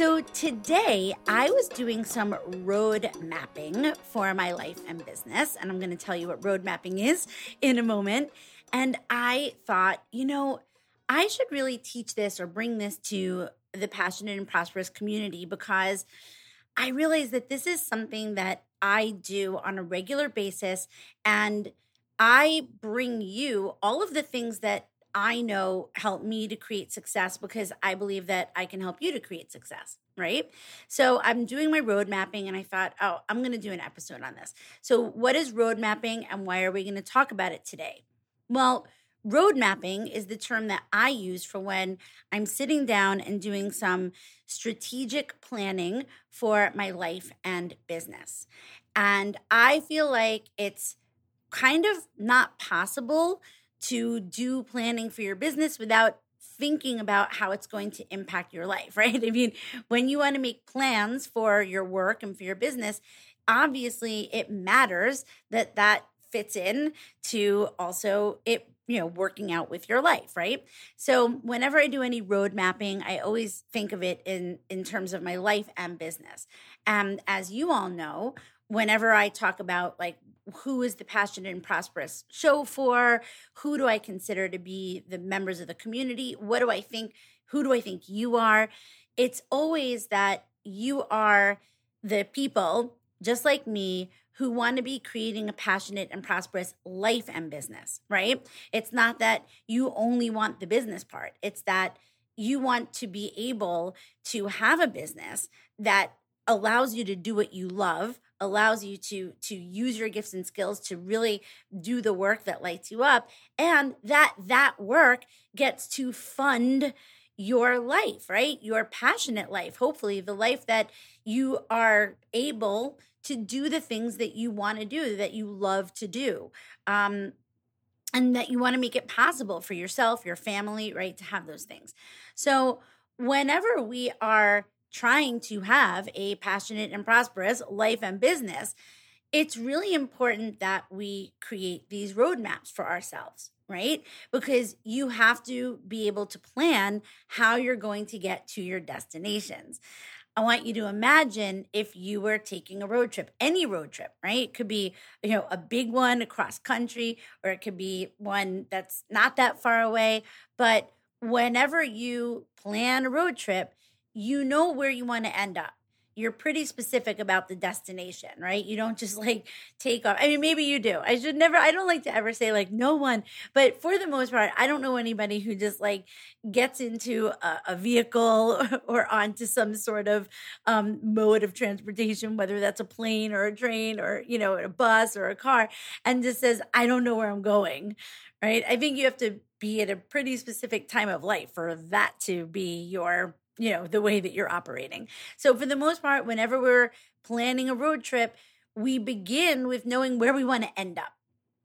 So, today I was doing some road mapping for my life and business, and I'm going to tell you what road mapping is in a moment. And I thought, you know, I should really teach this or bring this to the passionate and prosperous community because I realize that this is something that I do on a regular basis. And I bring you all of the things that I know help me to create success because I believe that I can help you to create success, right? So I'm doing my road mapping and I thought, oh, I'm going to do an episode on this. So, what is road mapping and why are we going to talk about it today? Well, road mapping is the term that I use for when I'm sitting down and doing some strategic planning for my life and business. And I feel like it's kind of not possible to do planning for your business without thinking about how it's going to impact your life, right? I mean, when you want to make plans for your work and for your business, obviously it matters that that fits in to also it you know working out with your life right so whenever i do any road mapping i always think of it in in terms of my life and business and as you all know whenever i talk about like who is the passionate and prosperous show for who do i consider to be the members of the community? What do i think who do i think you are? It's always that you are the people just like me who want to be creating a passionate and prosperous life and business right? It's not that you only want the business part. It's that you want to be able to have a business that allows you to do what you love allows you to to use your gifts and skills to really do the work that lights you up. And that that work gets to fund your life right? Your passionate life hopefully the life that you are able to do the things that you want to do that you love to do um, and that you want to make it possible for yourself your family right to have those things. So whenever we are trying to have a passionate and prosperous life and business, it's really important that we create these roadmaps for ourselves, right? Because you have to be able to plan how you're going to get to your destinations. I want you to imagine if you were taking a road trip, any road trip, right? It could be, you know, a big one across country, or it could be one that's not that far away. But whenever you plan a road trip, you know where you want to end up. You're pretty specific about the destination, right? You don't just like take off. I mean, maybe you do. I should never, I don't like to ever say like no one, but for the most part, I don't know anybody who just like gets into a, a vehicle or onto some sort of um, mode of transportation, whether that's a plane or a train or, you know, a bus or a car, and just says, I don't know where I'm going, right? I think you have to be at a pretty specific time of life for that to be your you know, the way that you're operating. So for the most part, whenever we're planning a road trip, we begin with knowing where we want to end up.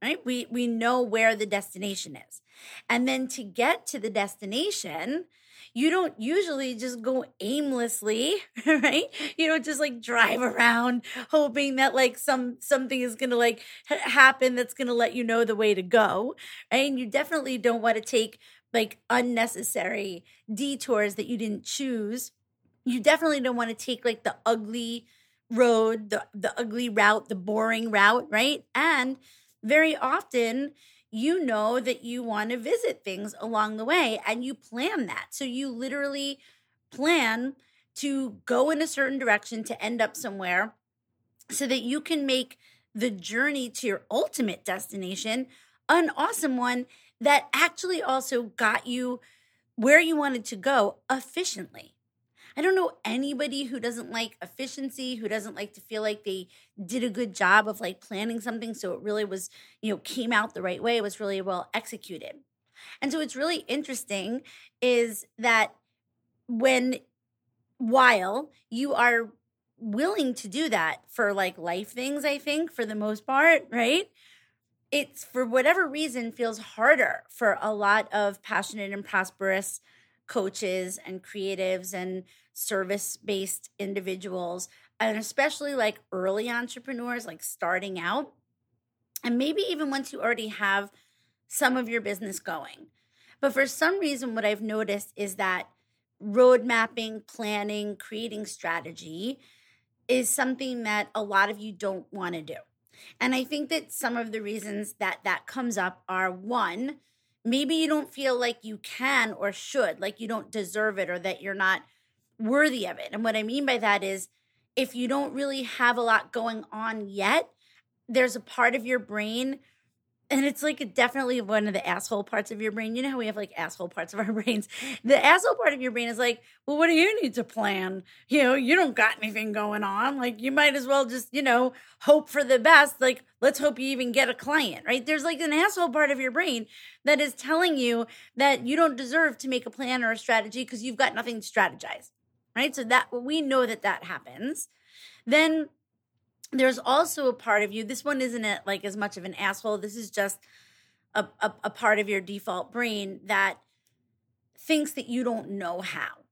Right? We we know where the destination is. And then to get to the destination, you don't usually just go aimlessly, right? You don't just like drive around hoping that like some something is going to like happen that's going to let you know the way to go. Right? And you definitely don't want to take like unnecessary detours that you didn't choose. You definitely don't want to take like the ugly road, the the ugly route, the boring route, right? And very often you know that you want to visit things along the way and you plan that. So you literally plan to go in a certain direction to end up somewhere so that you can make the journey to your ultimate destination an awesome one that actually also got you where you wanted to go efficiently. I don't know anybody who doesn't like efficiency, who doesn't like to feel like they did a good job of like planning something so it really was, you know, came out the right way, it was really well executed. And so it's really interesting is that when while you are willing to do that for like life things, I think, for the most part, right? It's for whatever reason feels harder for a lot of passionate and prosperous coaches and creatives and service based individuals, and especially like early entrepreneurs, like starting out. And maybe even once you already have some of your business going. But for some reason, what I've noticed is that road mapping, planning, creating strategy is something that a lot of you don't want to do. And I think that some of the reasons that that comes up are one, maybe you don't feel like you can or should, like you don't deserve it or that you're not worthy of it. And what I mean by that is if you don't really have a lot going on yet, there's a part of your brain and it's like definitely one of the asshole parts of your brain. You know how we have like asshole parts of our brains? The asshole part of your brain is like, well, what do you need to plan? You know, you don't got anything going on. Like, you might as well just, you know, hope for the best. Like, let's hope you even get a client, right? There's like an asshole part of your brain that is telling you that you don't deserve to make a plan or a strategy because you've got nothing to strategize, right? So that we know that that happens. Then there's also a part of you this one isn't it like as much of an asshole this is just a, a, a, part of your default brain that thinks that you don't know how.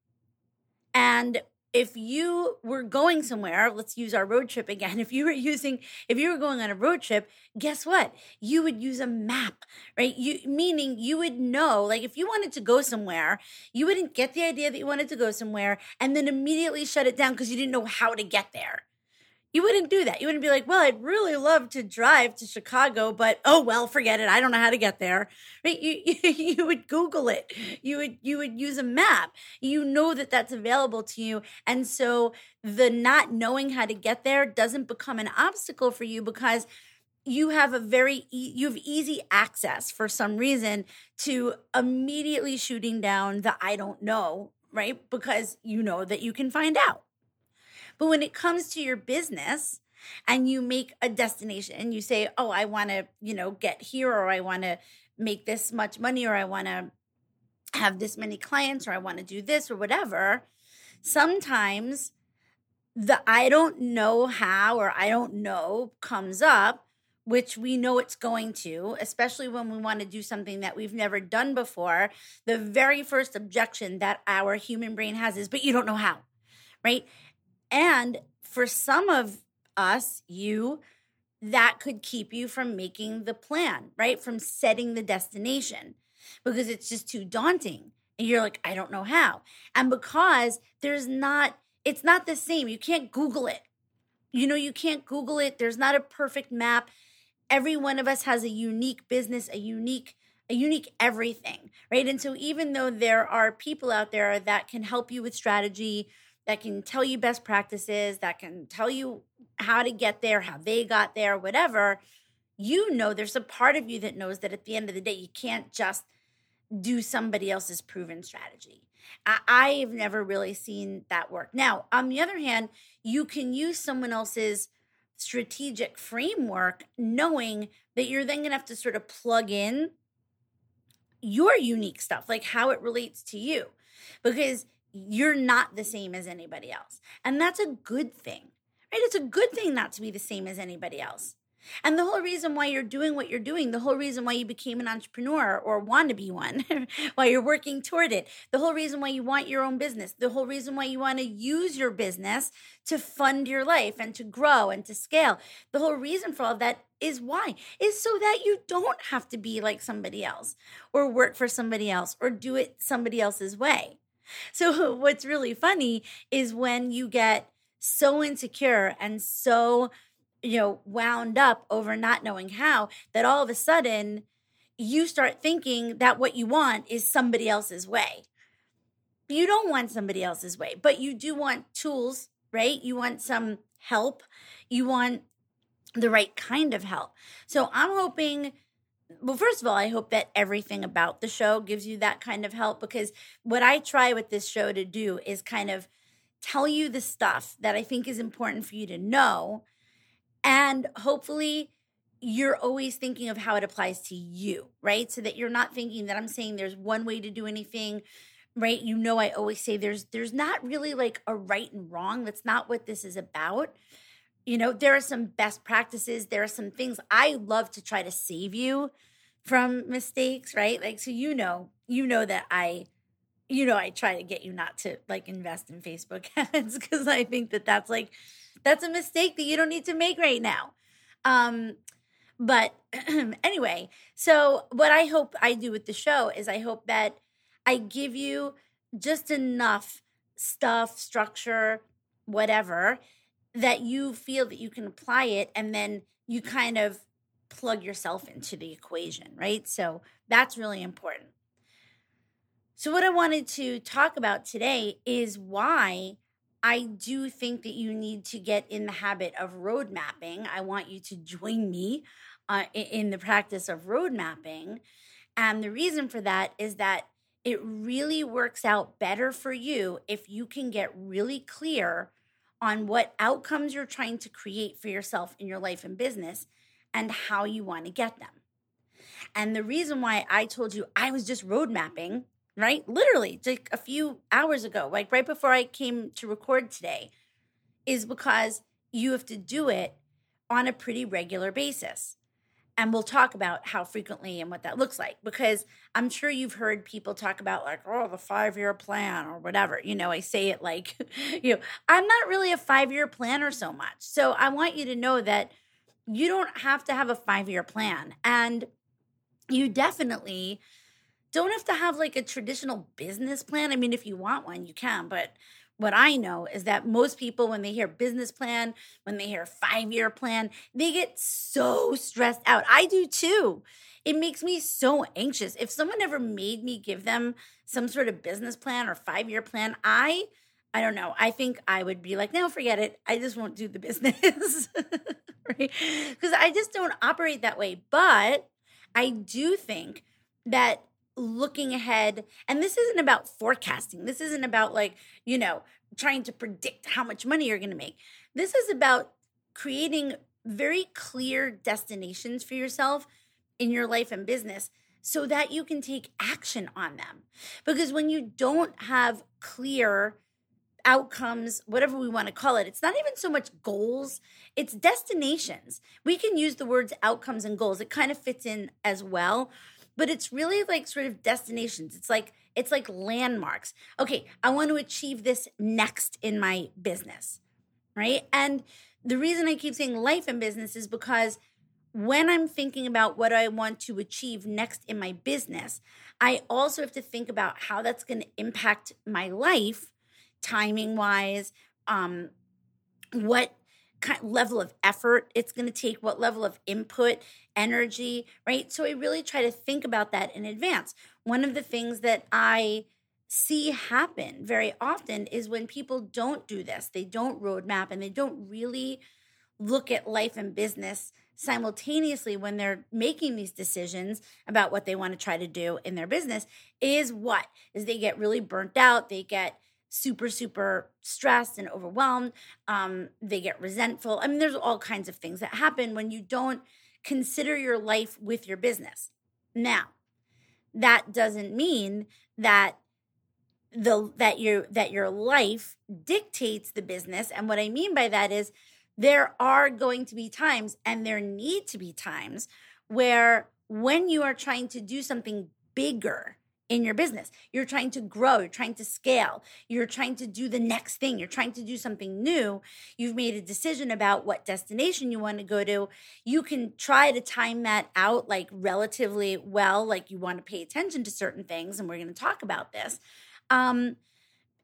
And if you were going somewhere let's use our road trip again if you were using if you were going on a road trip guess what? You would use a map right? You meaning you would know like if you wanted to go somewhere you wouldn't get the idea that you wanted to go somewhere and then immediately shut it down because you didn't know how to get there you wouldn't do that. You wouldn't be like, well, I'd really love to drive to Chicago, but oh well, forget it. I don't know how to get there. Right? You, you, you would Google it. You would you would use a map. You know that that's available to you, and so the not knowing how to get there doesn't become an obstacle for you because you have a very you have easy access for some reason to immediately shooting down the I don't know, right? Because you know that you can find out. But when it comes to your business and you make a destination and you say, oh, I want to, you know, get here or I want to make this much money or I want to have this many clients or I want to do this or whatever, sometimes the I don't know how or I don't know comes up, which we know it's going to, especially when we want to do something that we've never done before. The very first objection that our human brain has is, but you don't know how, right? And for some of us, you, that could keep you from making the plan, right? From setting the destination because it's just too daunting. And you're like, I don't know how. And because there's not, it's not the same. You can't Google it. You know, you can't Google it. There's not a perfect map. Every one of us has a unique business, a unique a unique everything, right? And so even though there are people out there that can help you with strategy, that can tell you best practices, that can tell you how to get there, how they got there, whatever, you know there's a part of you that knows that at the end of the day, you can't just do somebody else's proven strategy. I, have never really seen that work. Now, on the other hand, you can use someone else's strategic framework knowing that you're then going to have to sort of plug in your unique stuff, like how it relates to you. Because you're not the same as anybody else. And that's a good thing, right? It's a good thing not to be the same as anybody else. And the whole reason why you're doing what you're doing, the whole reason why you became an entrepreneur or want to be one, why you're working toward it, the whole reason why you want your own business, the whole reason why you want to use your business to fund your life and to grow and to scale, the whole reason for all that is why? Is so that you don't have to be like somebody else or work for somebody else or do it somebody else's way. So, what's really funny is when you get so insecure and so, you know, wound up over not knowing how that all of a sudden you start thinking that what you want is somebody else's way. You don't want somebody else's way, but you do want tools right? You want some help. You want the right kind of help. So I'm hoping well, first of all, I hope that everything about the show gives you that kind of help because what I try with this show to do is kind of tell you the stuff that I think is important for you to know. And hopefully, you're always thinking of how it applies to you, right? So that you're not thinking that I'm saying there's one way to do anything, right? You know I always say there's there's not really like a right and wrong. That's not what this is about. You know, there are some best practices, there are some things I love to try to save you from mistakes, right? Like so you know, you know that I you know I try to get you not to like invest in Facebook ads cuz I think that that's like that's a mistake that you don't need to make right now. Um but anyway, so what I hope I do with the show is I hope that I give you just enough stuff, structure, whatever, that you feel that you can apply it and then you kind of plug yourself into the equation, right? So that's really important. So, what I wanted to talk about today is why I do think that you need to get in the habit of road mapping. I want you to join me uh, in the practice of road mapping. And the reason for that is that it really works out better for you if you can get really clear on what outcomes you're trying to create for yourself in your life and business and how you want to get them. And the reason why I told you I was just road mapping, right? Literally, like a few hours ago, like right before I came to record today, is because you have to do it on a pretty regular basis. And we'll talk about how frequently and what that looks like because I'm sure you've heard people talk about, like, oh, the five year plan or whatever. You know, I say it like, you know, I'm not really a five year planner so much. So I want you to know that you don't have to have a five year plan. And you definitely don't have to have like a traditional business plan. I mean, if you want one, you can, but what I know is that most people, when they hear business plan, when they hear five year plan, they get so stressed out. I do too. It makes me so anxious. If someone ever made me give them some sort of business plan or five year plan, I I don't know. I think I would be like, no, forget it. I just won't do the business. right? Because I just don't operate that way. But I do think that looking ahead, and this isn't about forecasting, this isn't about like, you know, trying to predict how much money you're going to make. This is about creating very clear destinations for yourself in your life and business so that you can take action on them. Because when you don't have clear outcomes, whatever we want to call it. It's not even so much goals, it's destinations. We can use the words outcomes and goals. It kind of fits in as well, but it's really like sort of destinations. It's like it's like landmarks. Okay, I want to achieve this next in my business. Right? And the reason I keep saying life and business is because when I'm thinking about what I want to achieve next in my business, I also have to think about how that's going to impact my life timing wise, um, what kind of level of effort it's going to take, what level of input, energy, right? So I really try to think about that in advance. One of the things that I see happen very often is when people don't do this, they don't roadmap and they don't really look at life and business simultaneously when they're making these decisions about what they want to try to do in their business is what is they get really burnt out they get super super stressed and overwhelmed. Um, they get resentful. I mean there's all kinds of things that happen when you don't consider your life with your business. Now that doesn't mean that the that your that your life dictates the business. And what i mean by that is there are going to be times and there need to be times where when you are trying to do something bigger in your business. You're trying to grow, you're trying to scale, you're trying to do the next thing, you're trying to do something new. You've made a decision about what destination you want to go to. You can try to time that out like relatively well, like you want to pay attention to certain things, and we're going to talk about this. Um,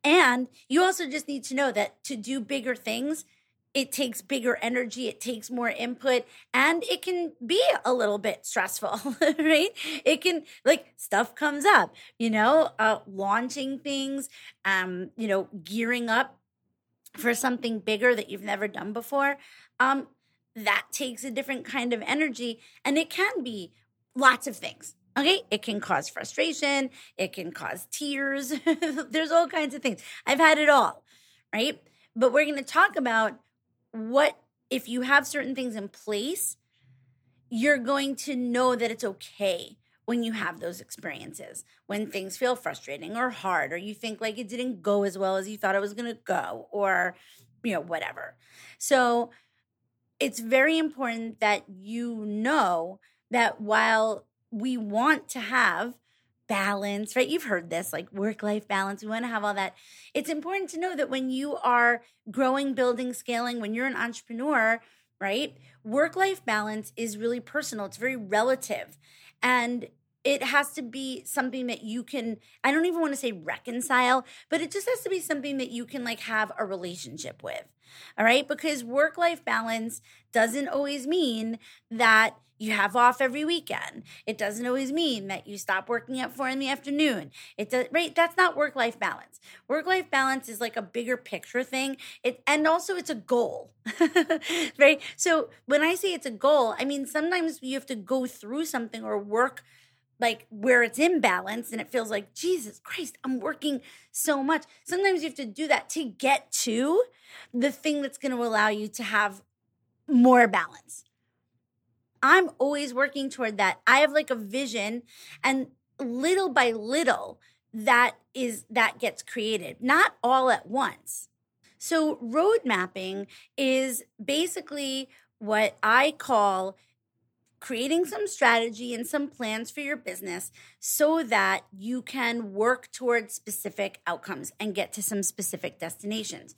and you also just need to know that to do bigger things, it takes bigger energy, it takes more input, and it can be a little bit stressful, right? It can like stuff comes up, you know, uh, launching things, um, you know, gearing up for something bigger that you've never done before, um, that takes a different kind of energy. And it can be lots of things. Okay, it can cause frustration, it can cause tears. There's all kinds of things. I've had it all, right? But we're going to talk about what, if you have certain things in place, you're going to know that it's okay when you have those experiences, when things feel frustrating or hard, or you think like it didn't go as well as you thought it was going to go, or, you know, whatever. So it's very important that you know that while we want to have balance, right? You've heard this like work life balance. We want to have all that. It's important to know that when you are growing, building, scaling, when you're an entrepreneur, right? Work life balance is really personal, it's very relative. And it has to be something that you can i don't even want to say reconcile but it just has to be something that you can like have a relationship with all right because work life balance doesn't always mean that you have off every weekend. It doesn't always mean that you stop working at four in the afternoon. It does right. That's not work life balance. Work life balance is like a bigger picture thing. It and also it's a goal, right? So when I say it's a goal, I mean sometimes you have to go through something or work like where it's imbalance and it feels like Jesus Christ, I'm working so much. Sometimes you have to do that to get to the thing that's going to allow you to have more balance I'm always working toward that. I have like a vision and little by little that is that gets created, not all at once. So road mapping is basically what I call creating some strategy and some plans for your business so that you can work towards specific outcomes and get to some specific destinations.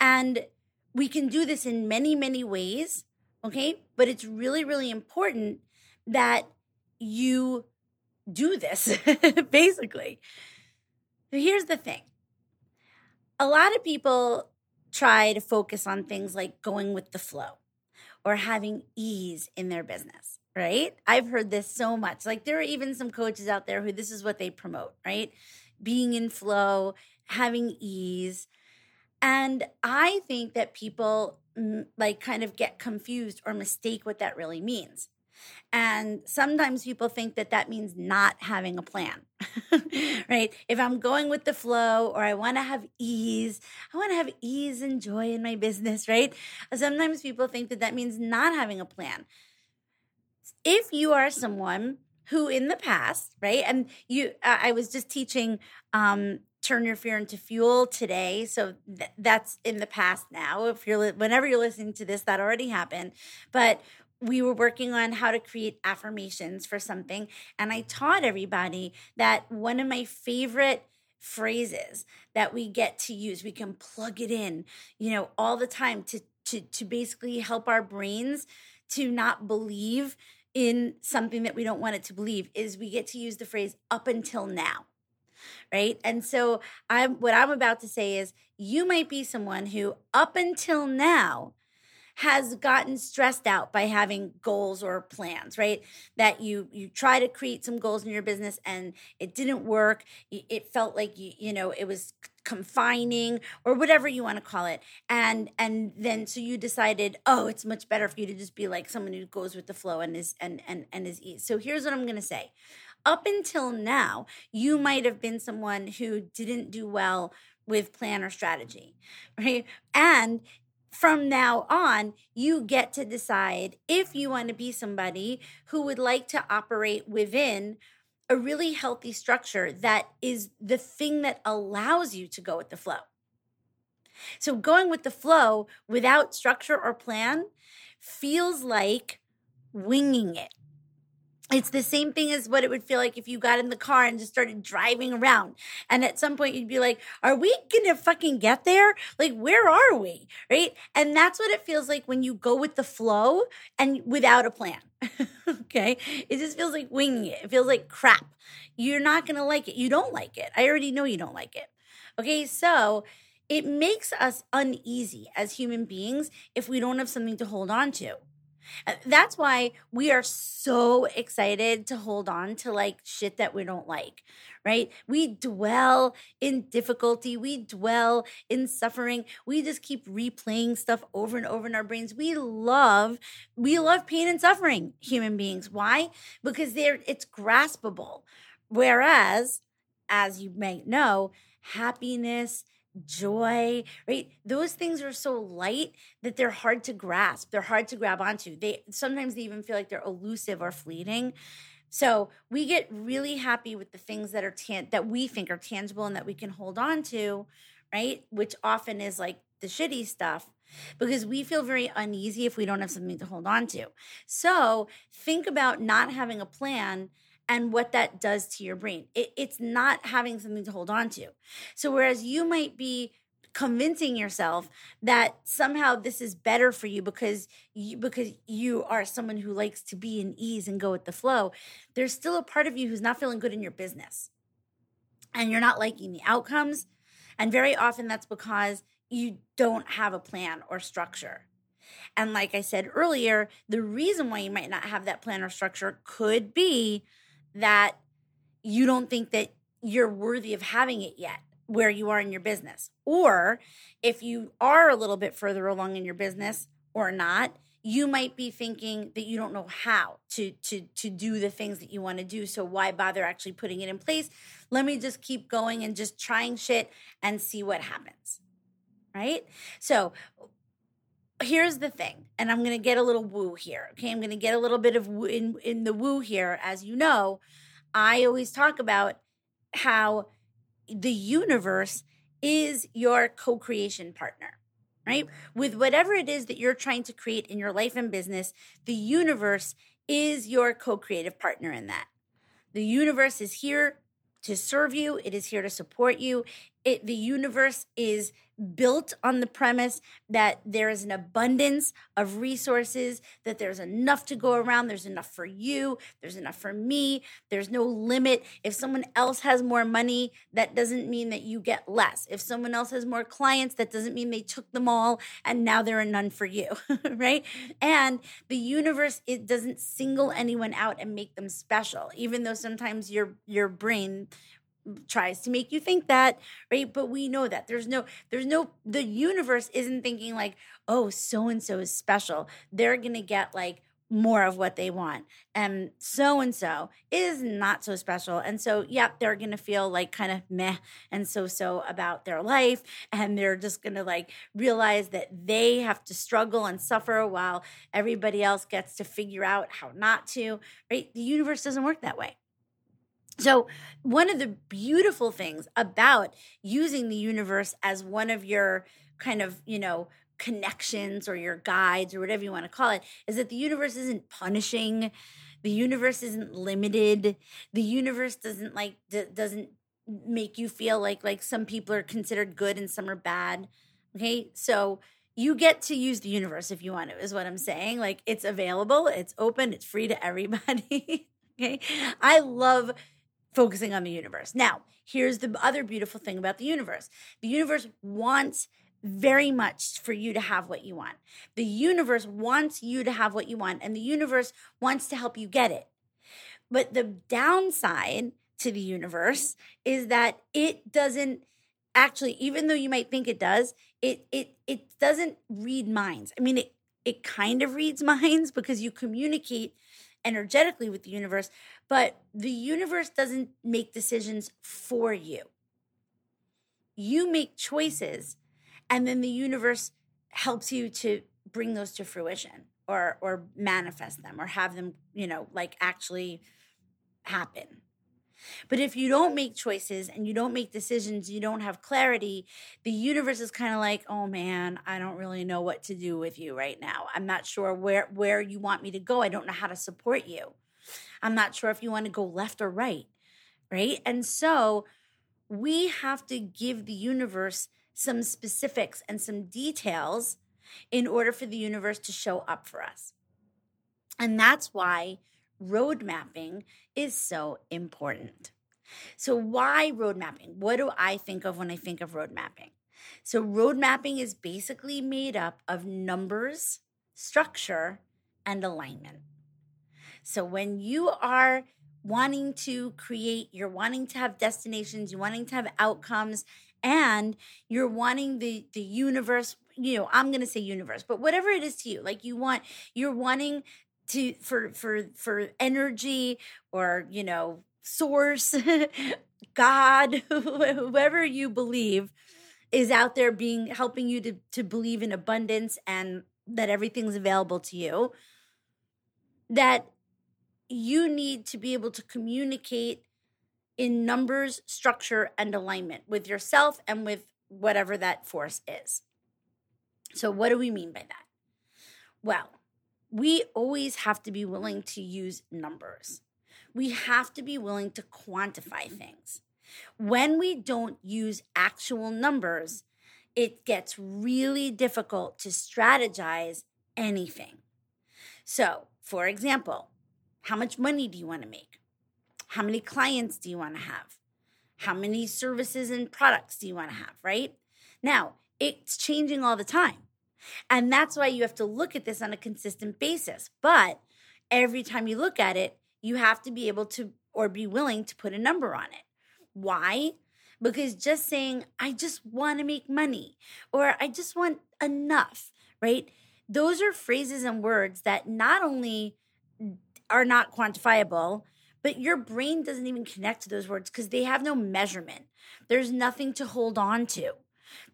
And we can do this in many, many ways. Okay. But it's really, really important that you do this, basically. Here's the thing a lot of people try to focus on things like going with the flow or having ease in their business, right? I've heard this so much. Like there are even some coaches out there who this is what they promote, right? Being in flow, having ease. And I think that people like kind of get confused or mistake what that really means. And sometimes people think that that means not having a plan, right? If I'm going with the flow or I want to have ease, I want to have ease and joy in my business, right? Sometimes people think that that means not having a plan. If you are someone who in the past, right? And you, I was just teaching um, turn your fear into fuel today. So th- that's in the past now. If you're, li- whenever you're listening to this, that already happened. But we were working on how to create affirmations for something. And I taught everybody that one of my favorite phrases that we get to use, we can plug it in, you know, all the time to, to, to basically help our brains to not believe in something that we don't want it to believe is we get to use the phrase up until now right? And so I'm what I'm about to say is you might be someone who up until now has gotten stressed out by having goals or plans right? That you you try to create some goals in your business and it didn't work. It felt like you you know it was confining or whatever you want to call it. And and then so you decided oh it's much better for you to just be like someone who goes with the flow and is and and and is ease so here's what i'm going to say up until now, you might have been someone who didn't do well with plan or strategy, right? And from now on, you get to decide if you want to be somebody who would like to operate within a really healthy structure that is the thing that allows you to go with the flow. So, going with the flow without structure or plan feels like winging it it's the same thing as what it would feel like if you got in the car and just started driving around. And at some point you'd be like, are we gonna fucking get there? Like, where are we? Right. And that's what it feels like when you go with the flow and without a plan. okay. It just feels like winging it. It feels like crap. You're not gonna like it. You don't like it. I already know you don't like it. Okay. So it makes us uneasy as human beings if we don't have something to hold on to. Uh, That's why we are so excited to hold on to like shit that we don't like, right? We dwell in difficulty, we dwell in suffering. We just keep replaying stuff over and over in our brains. We love we love pain and suffering, human beings. Why? Because they're it's graspable. Whereas as you may know, happiness, joy, right? Those things are so light that they're hard to grasp. They're hard to grab onto. They sometimes they even feel like they're elusive or fleeting. So we get really happy with the things that are tan- that we think are tangible and that we can hold on to, right? Which often is like the shitty stuff because we feel very uneasy if we don't have something to hold on to. So think about not having a plan and what that does to your brain. It, it's not having something to hold on to. So, whereas you might be convincing yourself that somehow this is better for you because you because you are someone who likes to be in ease and go with the flow there's still a part of you who's not feeling good in your business and you're not liking the outcomes and very often that's because you don't have a plan or structure and like i said earlier the reason why you might not have that plan or structure could be that you don't think that you're worthy of having it yet where you are in your business. Or if you are a little bit further along in your business or not, you might be thinking that you don't know how to to to do the things that you want to do. So why bother actually putting it in place? Let me just keep going and just trying shit and see what happens right? So here's the thing and i'm going to get a little woo here okay? I'm going to get a little bit of woo in in the woo here. As you know i always talk about how the universe is your co-creation partner right? With whatever it is that you're trying to create in your life and business the universe is your co-creative partner in that. The universe is here to serve you. It is here to support you it the universe is built on the premise that there is an abundance of resources, that there's enough to go around, there's enough for you, there's enough for me, there's no limit. If someone else has more money, that doesn't mean that you get less. If someone else has more clients, that doesn't mean they took them all and now there are none for you, right? And the universe it doesn't single anyone out and make them special, even though sometimes your your brain tries to make you think that right? But we know that there's no there's no the universe isn't thinking like oh so and so is special. They're gonna get like more of what they want. And so and so is not so special. And so yep they're gonna feel like kind of meh and so so about their life. And they're just gonna like realize that they have to struggle and suffer while everybody else gets to figure out how not to right? The universe doesn't work that way so, one of the beautiful things about using the universe as one of your kind of, you know, connections or your guides or whatever you want to call it is that the universe isn't punishing, the universe isn't limited, the universe doesn't like d- doesn't make you feel like like some people are considered good and some are bad. Okay? So, you get to use the universe if you want to is what I'm saying. Like it's available, it's open, it's free to everybody. okay? I love focusing on the universe. Now, here's the other beautiful thing about the universe the universe wants very much for you to have what you want. The universe wants you to have what you want, and the universe wants to help you get it. But the downside to the universe is that it doesn't actually even though you might think it does it it it doesn't read minds i mean it it kind of reads minds because you communicate energetically with the universe, but the universe doesn't make decisions for you. You make choices, and then the universe helps you to bring those to fruition or or manifest them or have them, you know, like actually happen. But if you don't make choices and you don't make decisions, you don't have clarity, the universe is kind of like, "Oh man, I don't really know what to do with you right now. I'm not sure where where you want me to go. I don't know how to support you. I'm not sure if you want to go left or right." Right? And so we have to give the universe some specifics and some details in order for the universe to show up for us. And that's why road mapping is so important. So, why road mapping? What do I think of when I think of road mapping? So, road mapping is basically made up of numbers, structure, and alignment. So when you are wanting to create, you're wanting to have destinations, you're wanting to have outcomes, and you're wanting the the universe, you know, I'm to say universe, but whatever it is to you, like you want you're wanting to for for for energy or, you know, source, God, whoever you believe is out there being helping you to to believe in abundance and that everything's available to you that you need to be able to communicate in numbers, structure, and alignment with yourself and with whatever that force is. So, what do we mean by that? Well, we always have to be willing to use numbers. We have to be willing to quantify things. When we don't use actual numbers, it gets really difficult to strategize anything. So, for example, how much money do you want to make? How many clients do you want to have? How many services and products do you want to have, right? Now, it's changing all the time. And that's why you have to look at this on a consistent basis. But every time you look at it, you have to be able to or be willing to put a number on it. Why? Because just saying, I just want to make money or I just want enough, right? Those are phrases and words that not only are not quantifiable, but your brain doesn't even connect to those words because they have no measurement. There's nothing to hold on to.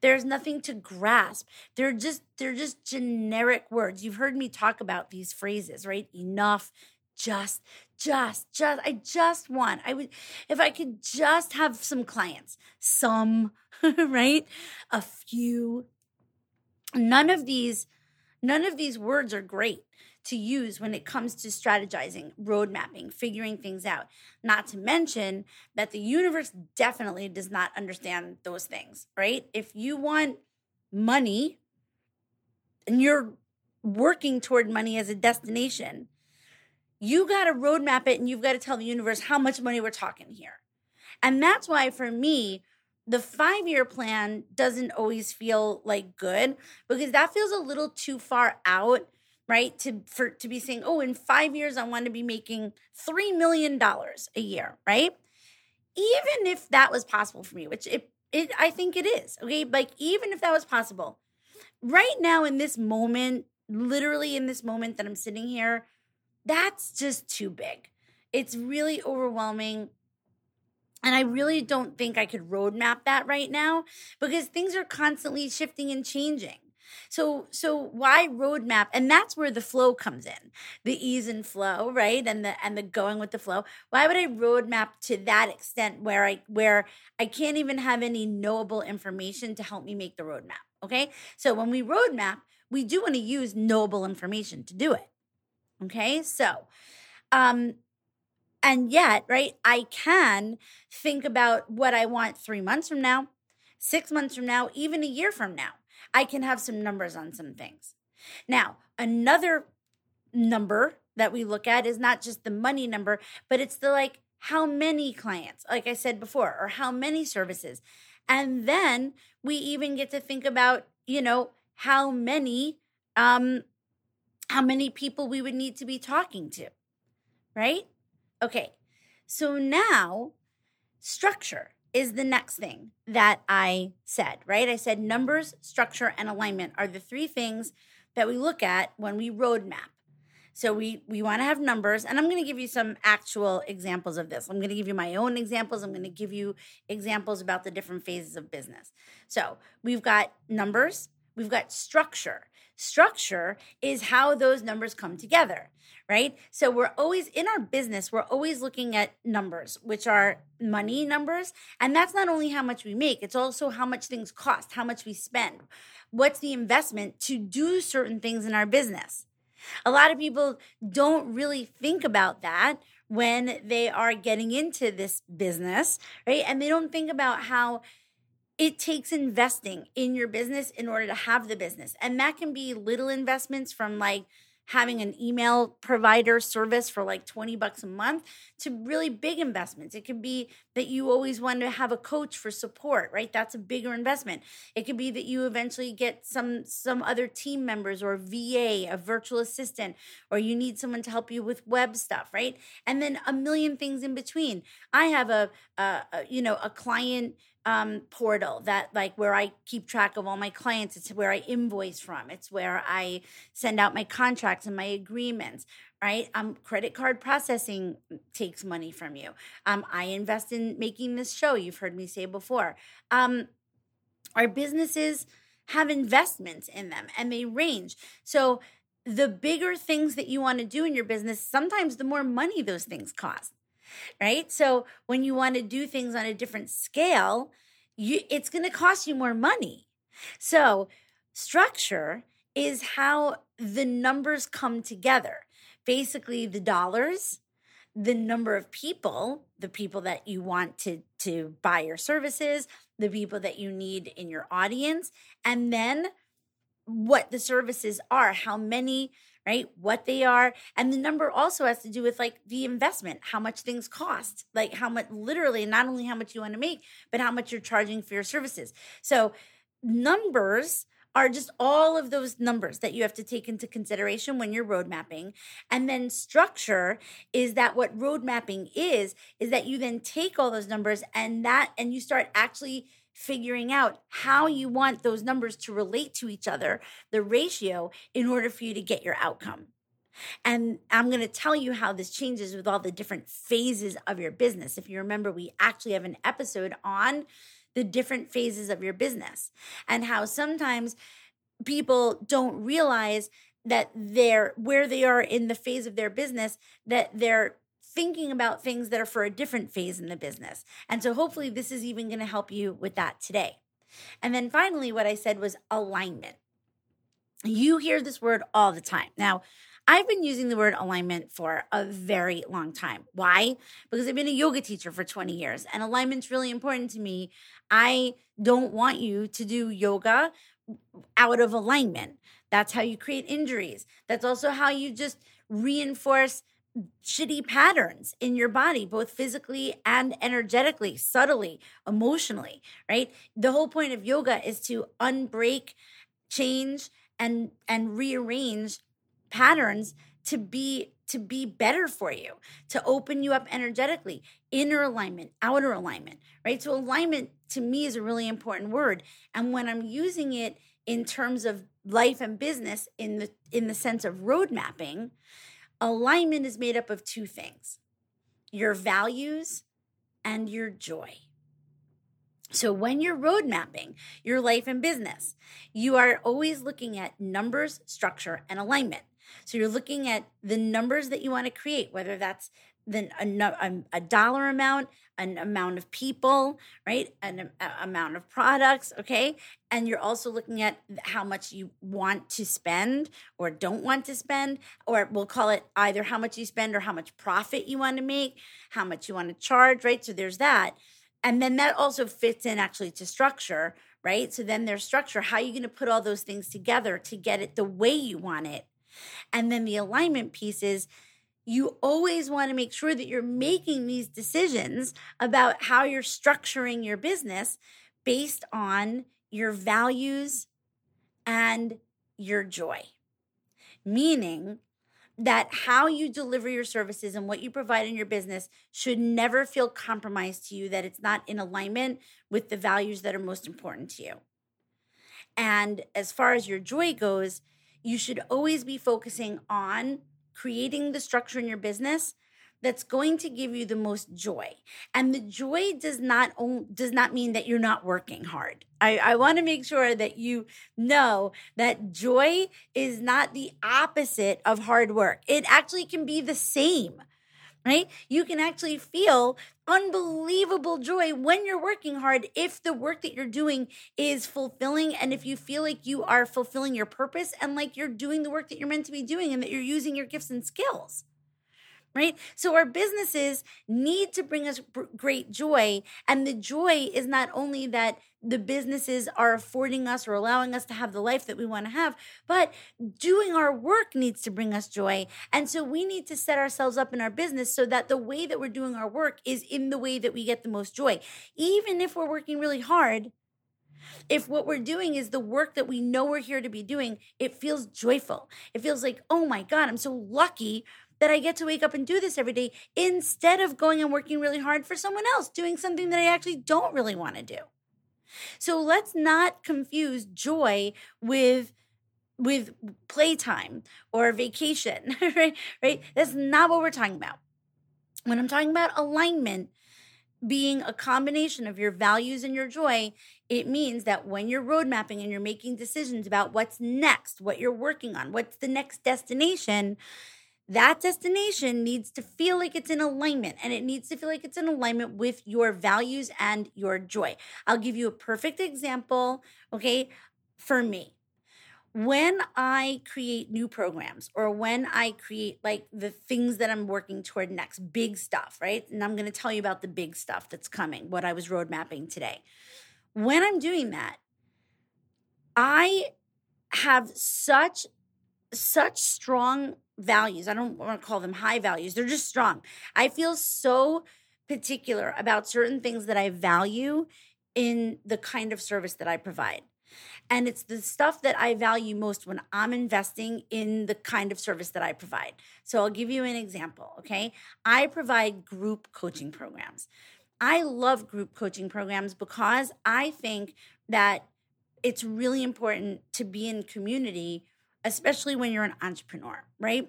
There's nothing to grasp. They're just they're just generic words. You've heard me talk about these phrases, right? Enough, just just just I just want. I would if I could just have some clients. Some, right? A few. None of these none of these words are great to use when it comes to strategizing, road mapping, figuring things out. Not to mention that the universe definitely does not understand those things, right? If you want money and you're working toward money as a destination, you got to roadmap it and you've got to tell the universe how much money we're talking here. And that's why for me, the five year plan doesn't always feel like good because that feels a little too far out right? To for to be saying oh in five years i want to be making three million dollars a year right? Even if that was possible for me which it, it i think it is okay? Like even if that was possible right now in this moment literally in this moment that i'm sitting here that's just too big. It's really overwhelming and I really don't think I could roadmap that right now because things are constantly shifting and changing. So so why roadmap? And that's where the flow comes in. The ease and flow, right? And the and the going with the flow. Why would I roadmap to that extent where I where I can't even have any knowable information to help me make the roadmap? Okay? So when we roadmap, we do want to use knowable information to do it. Okay? So um and yet, right, I can think about what I want 3 months from now, 6 months from now, even a year from now. I can have some numbers on some things. Now, another number that we look at is not just the money number, but it's the like how many clients, like I said before, or how many services. And then we even get to think about, you know, how many um how many people we would need to be talking to. Right? Okay. So now structure is the next thing that I said, right? I said numbers, structure, and alignment are the three things that we look at when we roadmap. So we we want to have numbers, and I'm going to give you some actual examples of this. I'm going to give you my own examples. I'm going to give you examples about the different phases of business. So we've got numbers, we've got structure. Structure is how those numbers come together right? So we're always in our business, we're always looking at numbers, which are money numbers. And that's not only how much we make, it's also how much things cost, how much we spend. What's the investment to do certain things in our business? A lot of people don't really think about that when they are getting into this business, right? And they don't think about how it takes investing in your business in order to have the business. And that can be little investments from like having an email provider service for like 20 bucks a month to really big investments. It could be that you always want to have a coach for support, right? That's a bigger investment. It could be that you eventually get some some other team members or VA, a virtual assistant, or you need someone to help you with web stuff, right? And then a million things in between. I have a, a, a you know, a client um, portal that like where I keep track of all my clients. It's where I invoice from. It's where I send out my contracts and my agreements. Right. Um, credit card processing takes money from you. Um, I invest in making this show. You've heard me say before. Um, our businesses have investments in them and they range. So the bigger things that you want to do in your business, sometimes the more money those things cost right? So when you want to do things on a different scale, you it's going to cost you more money. So structure is how the numbers come together. Basically the dollars, the number of people, the people that you want to to buy your services, the people that you need in your audience, and then what the services are, how many right? What they are. And the number also has to do with like the investment, how much things cost, like how much, literally, not only how much you want to make, but how much you're charging for your services. So, numbers are just all of those numbers that you have to take into consideration when you're road mapping. And then structure is that what road mapping is, is that you then take all those numbers and that, and you start actually figuring out how you want those numbers to relate to each other, the ratio, in order for you to get your outcome. And I'm going to tell you how this changes with all the different phases of your business. If you remember, we actually have an episode on the different phases of your business and how sometimes people don't realize that they're where they are in the phase of their business that they're thinking about things that are for a different phase in the business. And so hopefully this is even going to help you with that today. And then finally, what I said was alignment. You hear this word all the time. Now, I've been using the word alignment for a very long time. Why? Because I've been a yoga teacher for 20 years and alignment's really important to me. I don't want you to do yoga out of alignment. That's how you create injuries. That's also how you just reinforce shitty patterns in your body, both physically and energetically, subtly, emotionally, right? The whole point of yoga is to unbreak, change, and and rearrange patterns to be to be better for you, to open you up energetically, inner alignment, outer alignment, right? So alignment to me is a really important word. And when I'm using it in terms of life and business in the in the sense of road mapping, alignment is made up of two things your values and your joy. So, when you're road mapping your life and business, you are always looking at numbers, structure, and alignment. So, you're looking at the numbers that you want to create, whether that's then a, a, dollar amount, an amount of people, right? An a, amount of products, okay? And you're also looking at how much you want to spend or don't want to spend, or we'll call it either how much you spend or how much profit you want to make, how much you want to charge, right? So there's that. And then that also fits in actually to structure, right? So then there's structure. How are you going to put all those things together to get it the way you want it? And then the alignment piece is you always want to make sure that you're making these decisions about how you're structuring your business based on your values and your joy. Meaning that how you deliver your services and what you provide in your business should never feel compromised to you, that it's not in alignment with the values that are most important to you. And as far as your joy goes, you should always be focusing on creating the structure in your business that's going to give you the most joy. And the joy does not does not mean that you're not working hard. I, I want to make sure that you know that joy is not the opposite of hard work. It actually can be the same right? You can actually feel unbelievable joy when you're working hard if the work that you're doing is fulfilling and if you feel like you are fulfilling your purpose and like you're doing the work that you're meant to be doing and that you're using your gifts and skills. Right? So our businesses need to bring us great joy. And the joy is not only that the businesses are affording us or allowing us to have the life that we want to have, but doing our work needs to bring us joy. And so we need to set ourselves up in our business so that the way that we're doing our work is in the way that we get the most joy. Even if we're working really hard, if what we're doing is the work that we know we're here to be doing, it feels joyful. It feels like, oh my God, I'm so lucky that I get to wake up and do this every day instead of going and working really hard for someone else, doing something that I actually don't really want to do. So let's not confuse joy with with playtime or vacation, right? Right? That's not what we're talking about. When I'm talking about alignment being a combination of your values and your joy, it means that when you're road mapping and you're making decisions about what's next, what you're working on, what's the next destination, that destination needs to feel like it's in alignment and it needs to feel like it's in alignment with your values and your joy. I'll give you a perfect example, okay, for me. When I create new programs or when I create like the things that I'm working toward next, big stuff, right? And I'm going to tell you about the big stuff that's coming, what I was road mapping today. When I'm doing that, I have such such strong values. I don't want to call them high values. They're just strong. I feel so particular about certain things that I value in the kind of service that I provide. And it's the stuff that I value most when I'm investing in the kind of service that I provide. So I'll give you an example, okay? I provide group coaching programs. I love group coaching programs because I think that it's really important to be in community especially when you're an entrepreneur, right?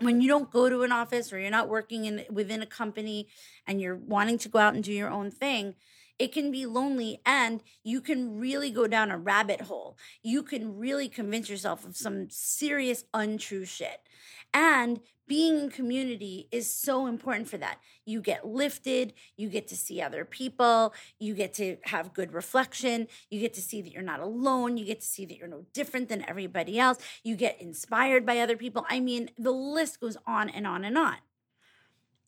When you don't go to an office or you're not working in within a company and you're wanting to go out and do your own thing, it can be lonely and you can really go down a rabbit hole. You can really convince yourself of some serious untrue shit. And being in community is so important for that. You get lifted, you get to see other people, you get to have good reflection, you get to see that you're not alone, you get to see that you're no different than everybody else, you get inspired by other people. I mean, the list goes on and on and on.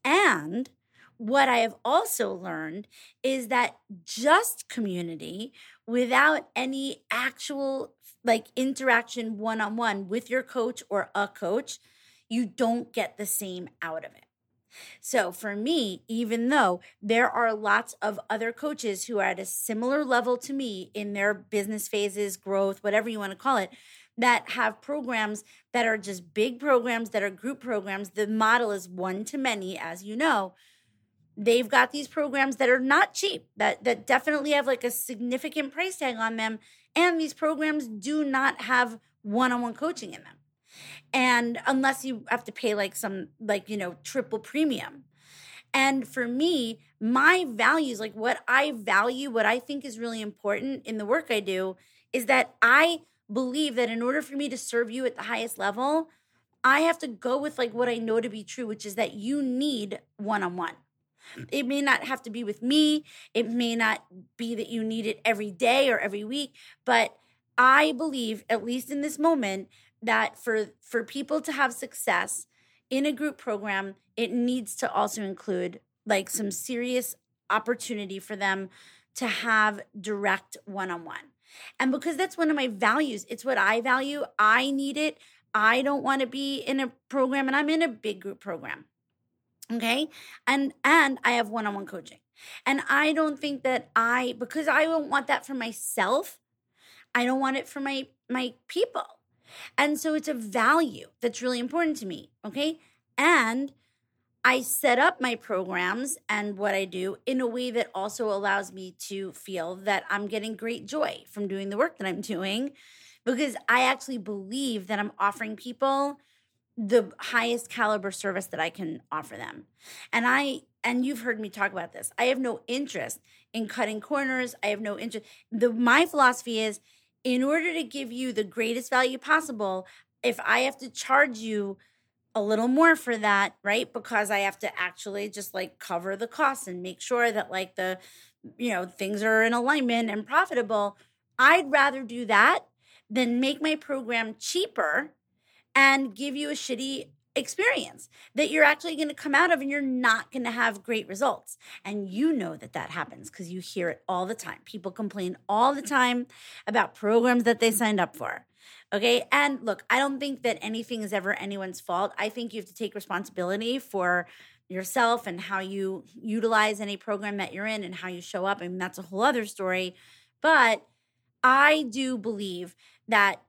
And what I have also learned is that just community without any actual like interaction one on one with your coach or a coach you don't get the same out of it. So for me, even though there are lots of other coaches who are at a similar level to me in their business phases, growth, whatever you want to call it, that have programs that are just big programs that are group programs, the model is one to many, as you know. They've got these programs that are not cheap, that that definitely have like a significant price tag on them, and these programs do not have one-on-one coaching in them and unless you have to pay like some like you know triple premium. And for me my values like what i value what i think is really important in the work i do is that i believe that in order for me to serve you at the highest level i have to go with like what i know to be true which is that you need one-on-one. It may not have to be with me. It may not be that you need it every day or every week but i believe at least in this moment that for for people to have success in a group program, it needs to also include like some serious opportunity for them to have direct one-on-one. And because that's one of my values, it's what I value. I need it. I don't want to be in a program and I'm in a big group program. Okay? And and I have one-on-one coaching. And I don't think that I because I don't want that for myself, I don't want it for my my people. And so it's a value that's really important to me. Okay. And I set up my programs and what I do in a way that also allows me to feel that I'm getting great joy from doing the work that I'm doing because I actually believe that I'm offering people the highest caliber service that I can offer them. And I and you've heard me talk about this. I have no interest in cutting corners. I have no interest. The my philosophy is in order to give you the greatest value possible, if I have to charge you a little more for that, right? Because I have to actually just like cover the costs and make sure that like the, you know, things are in alignment and profitable. I'd rather do that than make my program cheaper and give you a shitty experience that you're actually going to come out of and you're not going to have great results. And you know that that happens because you hear it all the time. People complain all the time about programs that they signed up for. Okay. And look, I don't think that anything is ever anyone's fault. I think you have to take responsibility for yourself and how you utilize any program that you're in and how you show up. I mean, that's a whole other story. But I do believe that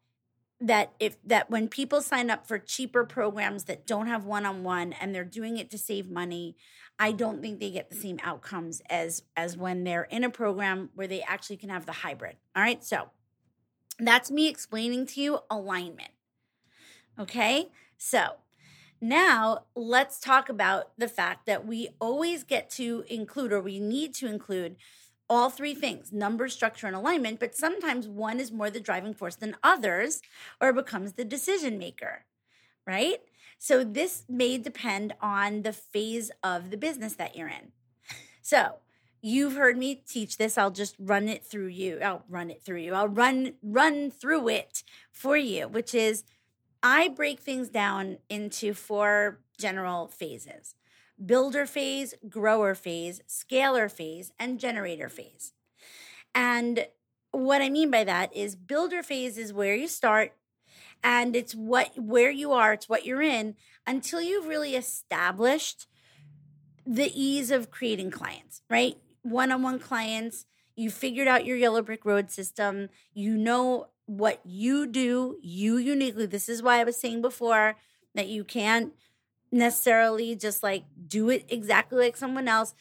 that if that when people sign up for cheaper programs that don't have one-on-one and they're doing it to save money i don't think they get the same outcomes as as when they're in a program where they actually can have the hybrid. All right so that's me explaining to you alignment. Okay so now let's talk about the fact that we always get to include or we need to include all three things number, structure, and alignment, but sometimes one is more the driving force than others or becomes the decision maker, right? So this may depend on the phase of the business that you're in. So you've heard me teach this. I'll just run it through you. I'll run it through you. I'll run run through it for you, which is I break things down into four general phases builder phase, grower phase, scaler phase, and generator phase. And what I mean by that is builder phase is where you start and it's what where you are, it's what you're in until you've really established the ease of creating clients, right? One-on-one clients, you figured out your yellow brick road system, you know what you do, you uniquely. This is why I was saying before that you can't necessarily just like do it exactly like someone else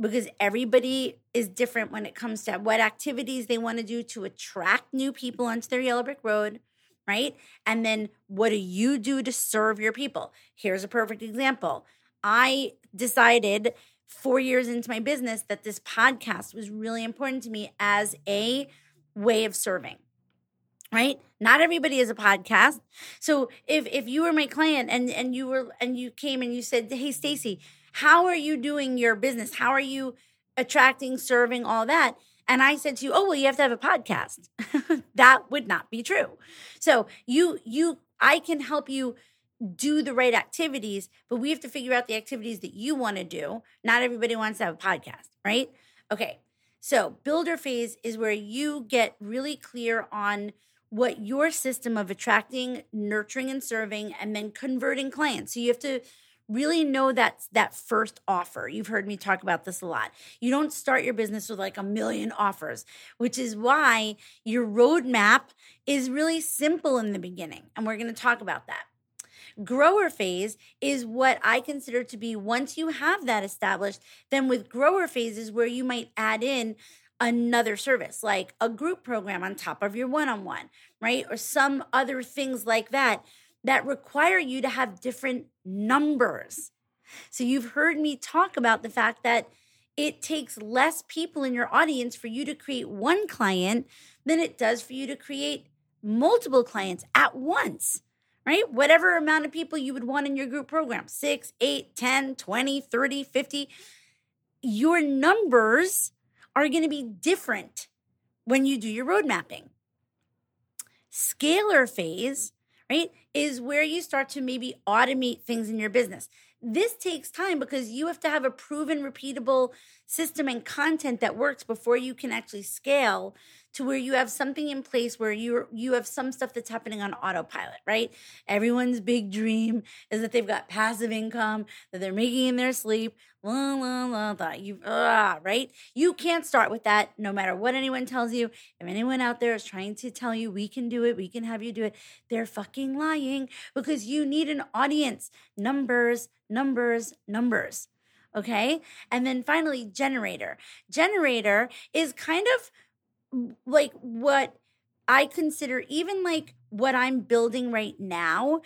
because everybody is different when it comes to what activities they want to do to attract new people onto their yellow brick road right? And then what do you do to serve your people? Here's a perfect example. I decided 4 years into my business that this podcast was really important to me as a way of serving right? Not everybody is a podcast. So if if you were my client and and you were and you came and you said hey Stacey how are you doing your business? How are you attracting serving all that? And i said to you oh well you have to have a podcast. That would not be true. So you you i can help you do the right activities but we have to figure out the activities that you want to do. Not everybody wants to have a podcast right? Okay. So builder phase is where you get really clear on what your system of attracting, nurturing, and serving, and then converting clients. So you have to really know that that first offer. You've heard me talk about this a lot. You don't start your business with like a million offers, which is why your roadmap is really simple in the beginning. And we're going to talk about that. Grower phase is what I consider to be once you have that established, then with grower phases where you might add in another service like a group program on top of your one on one, right? Or some other things like that that require you to have different numbers. So you've heard me talk about the fact that it takes less people in your audience for you to create one client than it does for you to create multiple clients at once right? Whatever amount of people you would want in your group program 6, 8, 10, 20, 30, 50. Your numbers are going to be different when you do your road mapping. Scaler phase, right, is where you start to maybe automate things in your business. This takes time because you have to have a proven, repeatable system and content that works before you can actually scale to where you have something in place where you you have some stuff that's happening on autopilot, right? Everyone's big dream is that they've got passive income that they're making in their sleep. La, la, la, la. You, ah, right? You can't start with that no matter what anyone tells you. If anyone out there is trying to tell you we can do it, we can have you do it, they're fucking lying because you need an audience. Numbers, numbers, numbers. Okay. And then finally, generator. Generator is kind of like what I consider even like what I'm building right now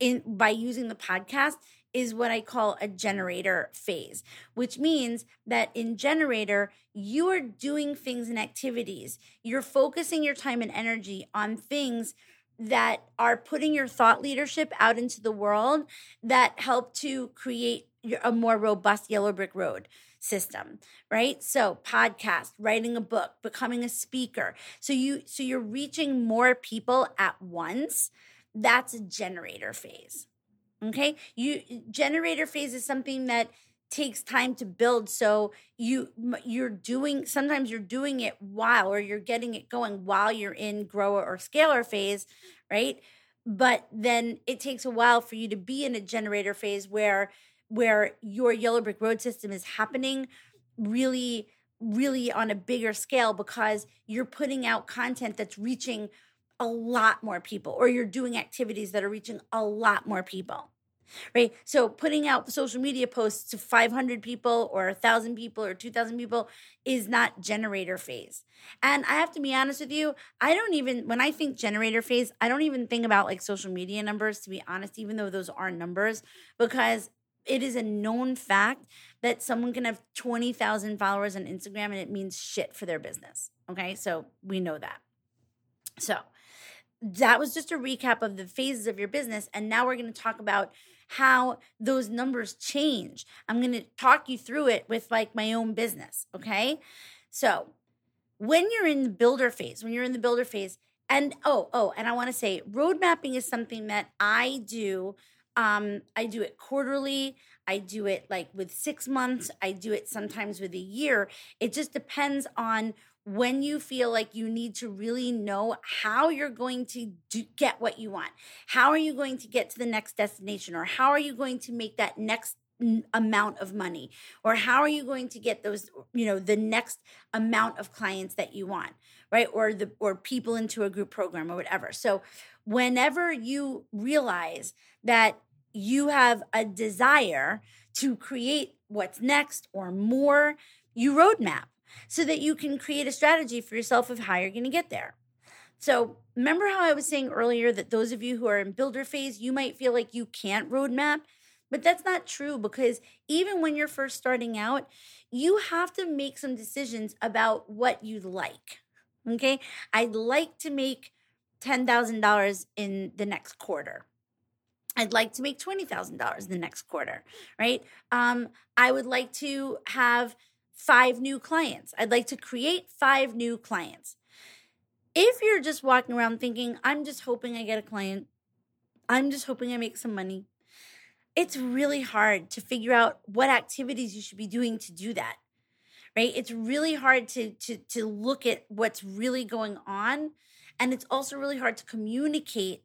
in by using the podcast is what I call a generator phase, which means that in generator, you are doing things and activities. You're focusing your time and energy on things that are putting your thought leadership out into the world that help to create a more robust yellow brick road system right? So podcast writing a book becoming a speaker. So you so you're reaching more people at once. That's a generator phase Okay? You generator phase is something that takes time to build. So you you're doing sometimes you're doing it while or you're getting it going while you're in grower or scaler phase right? But then it takes a while for you to be in a generator phase where where your yellow brick road system is happening really really on a bigger scale because you're putting out content that's reaching a lot more people or you're doing activities that are reaching a lot more people right? So putting out social media posts to 500 people or 1000 people or 2000 people is not generator phase. And i have to be honest with you i don't even when i think generator phase i don't even think about like social media numbers to be honest even though those are numbers because it is a known fact that someone can have 20,000 followers on Instagram and it means shit for their business. Okay. So we know that. So that was just a recap of the phases of your business. And now we're going to talk about how those numbers change. I'm going to talk you through it with like my own business. Okay. So when you're in the builder phase, when you're in the builder phase, and oh, oh, and I want to say road mapping is something that I do um, I do it quarterly. I do it like with six months. I do it sometimes with a year. It just depends on when you feel like you need to really know how you're going to do, get what you want. How are you going to get to the next destination? Or how are you going to make that next amount of money or how are you going to get those you know the next amount of clients that you want right or the or people into a group program or whatever so whenever you realize that you have a desire to create what's next or more, you roadmap so that you can create a strategy for yourself of how you're going to get there. So, remember how I was saying earlier that those of you who are in builder phase, you might feel like you can't roadmap, but that's not true because even when you're first starting out, you have to make some decisions about what you'd like. Okay? I'd like to make $10,000 in the next quarter. I'd like to make $20,000 the next quarter, right? Um, I would like to have five new clients. I'd like to create five new clients. If you're just walking around thinking, I'm just hoping I get a client, I'm just hoping I make some money, it's really hard to figure out what activities you should be doing to do that. Right? It's really hard to to to look at what's really going on and it's also really hard to communicate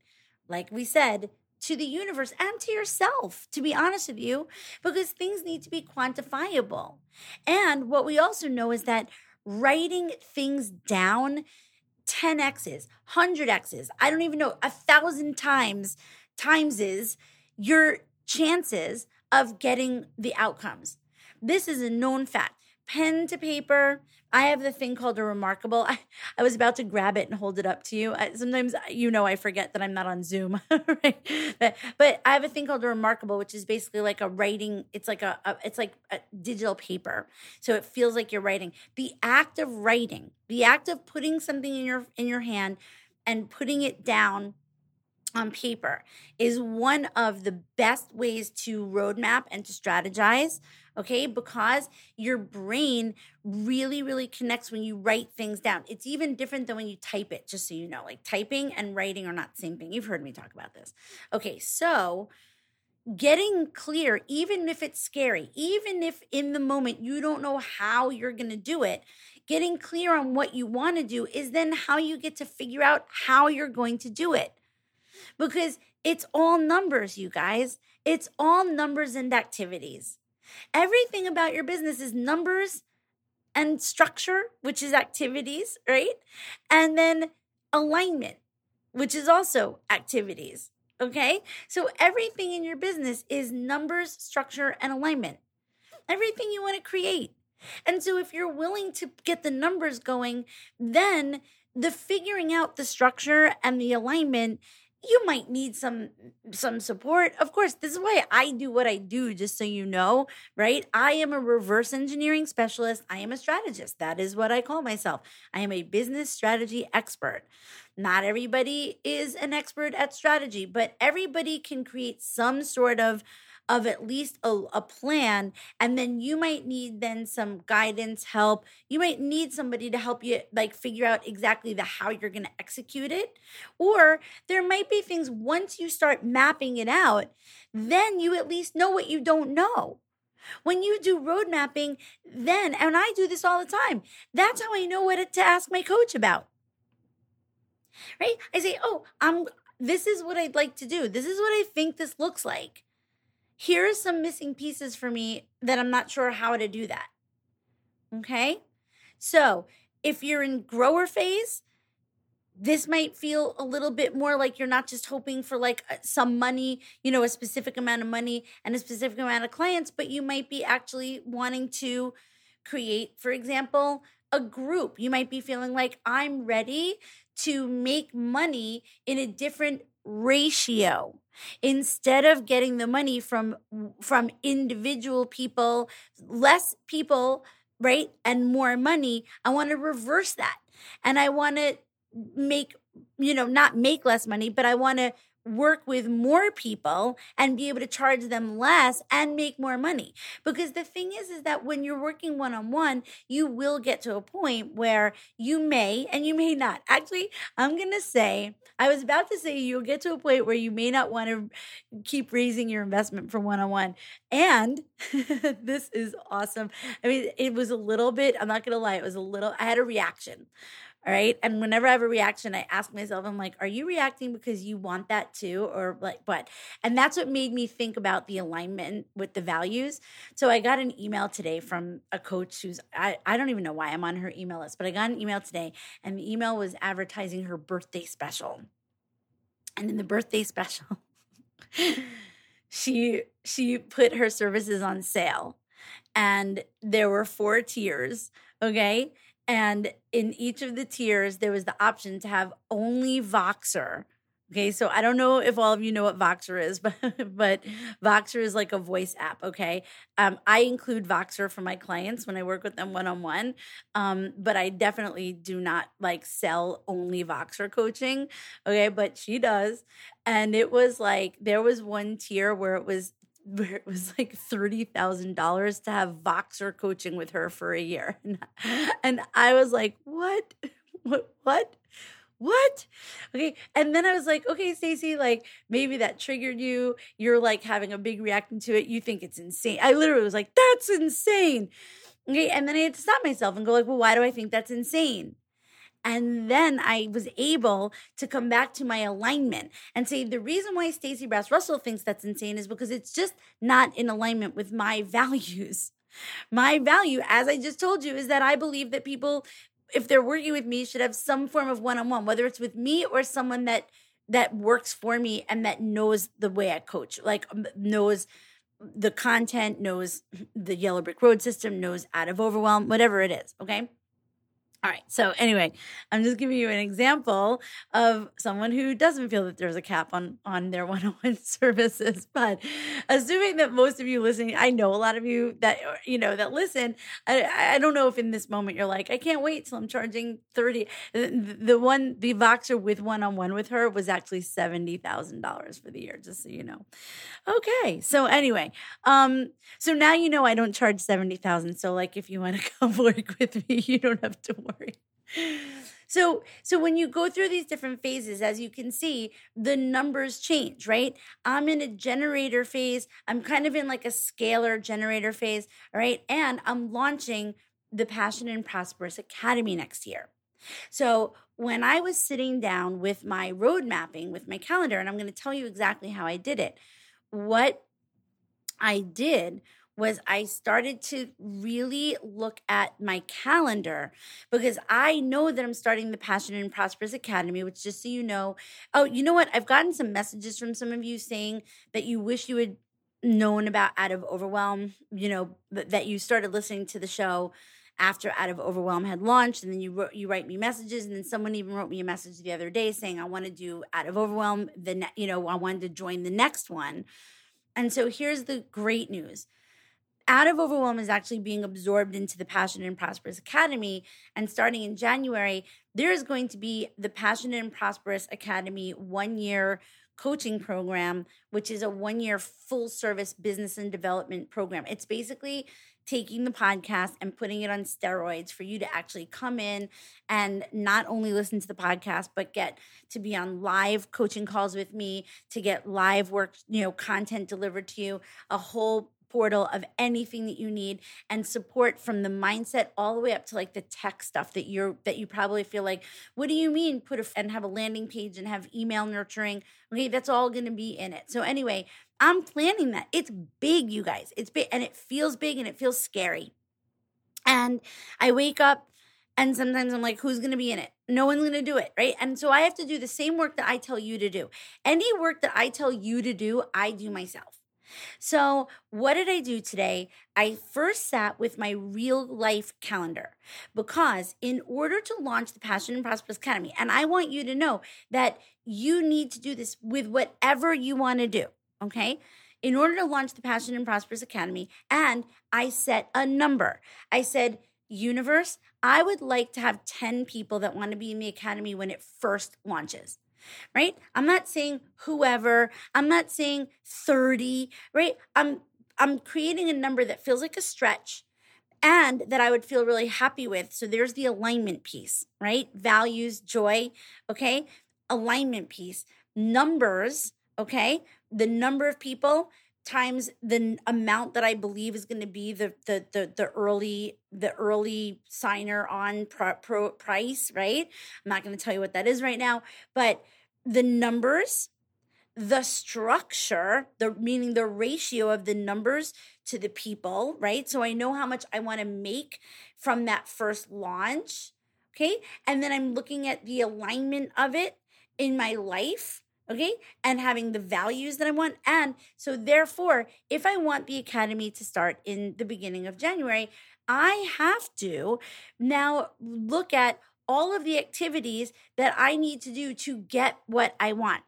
like we said to the universe and to yourself, to be honest with you, because things need to be quantifiable. And what we also know is that writing things down 10 X's, 100 X's, I don't even know, a thousand times, times is your chances of getting the outcomes. This is a known fact. Pen to paper, I have the thing called a reMarkable. I, I was about to grab it and hold it up to you. I, sometimes you know I forget that I'm not on Zoom, right? But, but I have a thing called a reMarkable, which is basically like a writing. It's like a, a it's like a digital paper, so it feels like you're writing. The act of writing, the act of putting something in your in your hand and putting it down on paper is one of the best ways to roadmap and to strategize okay? Because your brain really, really connects when you write things down. It's even different than when you type it, just so you know. Like typing and writing are not the same thing. You've heard me talk about this. Okay, so getting clear, even if it's scary, even if in the moment you don't know how you're gonna do it, getting clear on what you wanna do is then how you get to figure out how you're going to do it. Because it's all numbers, you guys. It's all numbers and activities. Everything about your business is numbers and structure, which is activities, right? And then alignment, which is also activities. Okay. So everything in your business is numbers, structure, and alignment. Everything you want to create. And so if you're willing to get the numbers going, then the figuring out the structure and the alignment you might need some some support. Of course this is why i do what i do just so you know right? I am a reverse engineering specialist. I am a strategist. That is what i call myself. I am a business strategy expert. Not everybody is an expert at strategy but everybody can create some sort of of at least a, a, plan and then you might need then some guidance help you might need somebody to help you like figure out exactly the how you're going to execute it or there might be things once you start mapping it out then you at least know what you don't know when you do road mapping, then, and I do this all the time, that's how I know what to ask my coach about. Right? I say, oh, I'm, this is what I'd like to do. This is what I think this looks like. Here are some missing pieces for me that I'm not sure how to do that. Okay? So if you're in grower phase, this might feel a little bit more like you're not just hoping for like uh, some money, you know, a specific amount of money and a specific amount of clients, but you might be actually wanting to create, for example, a group. You might be feeling like I'm ready to make money in a different ratio instead of getting the money from from individual people less people right and more money i want to reverse that. And i want to make you know not make less money but i want to work with more people and be able to charge them less and make more money. Because the thing is is that when you're working one on one you will get to a point where you may and you may not. Actually i'm going to say i was about to say you'll get to a point where you may not want to keep raising your investment for one on one and this is awesome. I mean it was a little bit i'm not going to lie it was a little i had a reaction all right. And whenever I have a reaction, I ask myself, I'm like, are you reacting because you want that too? Or like, what? And that's what made me think about the alignment with the values. So I got an email today from a coach who's, I, I don't even know why I'm on her email list, but I got an email today and the email was advertising her birthday special. And in the birthday special, she she put her services on sale and there were four tiers okay and in each of the tiers, there was the option to have only Voxer. Okay, so I don't know if all of you know what Voxer is, but but Voxer is like a voice app. Okay, um, I include Voxer for my clients when I work with them one on one, but I definitely do not like sell only Voxer coaching. Okay, but she does, and it was like there was one tier where it was where it was like $30,000 to have Voxer coaching with her for a year. And, I was like, what? What? What? What? Okay. And then I was like, okay, Stacey, like maybe that triggered you. You're like having a big reaction to it. You think it's insane. I literally was like, that's insane. Okay. And then I had to stop myself and go, like, well, why do I think that's insane? And then I was able to come back to my alignment and say the reason why Stacey Brass Russell thinks that's insane is because it's just not in alignment with my values. My value, as I just told you, is that I believe that people, if they're working with me, should have some form of one-on-one, whether it's with me or someone that that works for me and that knows the way I coach, like um, knows the content, knows the yellow brick road system, knows out of overwhelm, whatever it is. Okay. All right. So anyway, I'm just giving you an example of someone who doesn't feel that there's a cap on on their one-on-one services. But assuming that most of you listening, I know a lot of you that you know that listen. I, I don't know if in this moment you're like, I can't wait till I'm charging thirty. The, the one, the Voxer with one-on-one with her was actually seventy thousand dollars for the year. Just so you know. Okay. So anyway, um, so now you know I don't charge seventy thousand. So like, if you want to come work with me, you don't have to worry worry. So, so when you go through these different phases, as you can see, the numbers change, right? I'm in a generator phase. I'm kind of in like a scaler generator phase, right? And I'm launching the Passionate and Prosperous Academy next year. So when I was sitting down with my road mapping with my calendar, and I'm going to tell you exactly how I did it. What I did was I started to really look at my calendar because I know that I'm starting the Passionate and Prosperous Academy, which just so you know, oh, you know what? I've gotten some messages from some of you saying that you wish you had known about Out of Overwhelm, you know, that you started listening to the show after Out of Overwhelm had launched, and then you wrote, you write me messages, and then someone even wrote me a message the other day saying I want to do Out of Overwhelm. The ne- you know I wanted to join the next one, and so here's the great news out of overwhelm is actually being absorbed into the Passionate and Prosperous Academy. And starting in January, there is going to be the Passionate and Prosperous Academy one year coaching program, which is a one year full service business and development program. It's basically taking the podcast and putting it on steroids for you to actually come in and not only listen to the podcast but get to be on live coaching calls with me to get live work you know content delivered to you a whole portal of anything that you need and support from the mindset all the way up to like the tech stuff that you're that you probably feel like what do you mean put a and have a landing page and have email nurturing okay that's all going to be in it so anyway i'm planning that it's big you guys it's big and it feels big and it feels scary and i wake up and sometimes I'm like, who's going to be in it? No one's going to do it, right? And so I have to do the same work that I tell you to do. Any work that I tell you to do, I do myself. So, what did I do today? I first sat with my real life calendar because, in order to launch the Passion and Prosperous Academy, and I want you to know that you need to do this with whatever you want to do, okay? In order to launch the Passion and Prosperous Academy, and I set a number. I said, Universe, I would like to have 10 people that want to be in the academy when it first launches right? I'm not saying whoever, I'm not saying 30, right? I'm I'm creating a number that feels like a stretch and that I would feel really happy with. So there's the alignment piece, right? Values, joy, okay? Alignment piece. Numbers, okay? The number of people times the amount that I believe is going to be the the the the early the early signer on pro, pro price, right? I'm not going to tell you what that is right now, but the numbers, the structure, the meaning the ratio of the numbers to the people, right? So I know how much I want to make from that first launch, okay? And then I'm looking at the alignment of it in my life okay and having the values that i want and so therefore if i want the academy to start in the beginning of january i have to now look at all of the activities that I need to do to get what I want.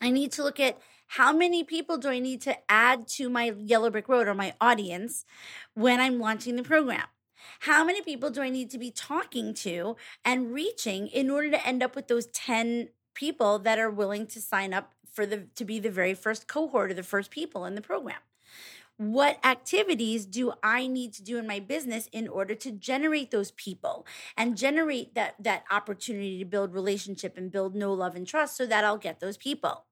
I need to look at how many people do I need to add to my Yellow Brick Road or my audience when I'm launching the program? How many people do I need to be talking to and reaching in order to end up with those 10 people that are willing to sign up for the to be the very first cohort or the first people in the program? what activities do i need to do in my business in order to generate those people and generate that that opportunity to build relationship and build know love and trust so that i'll get those people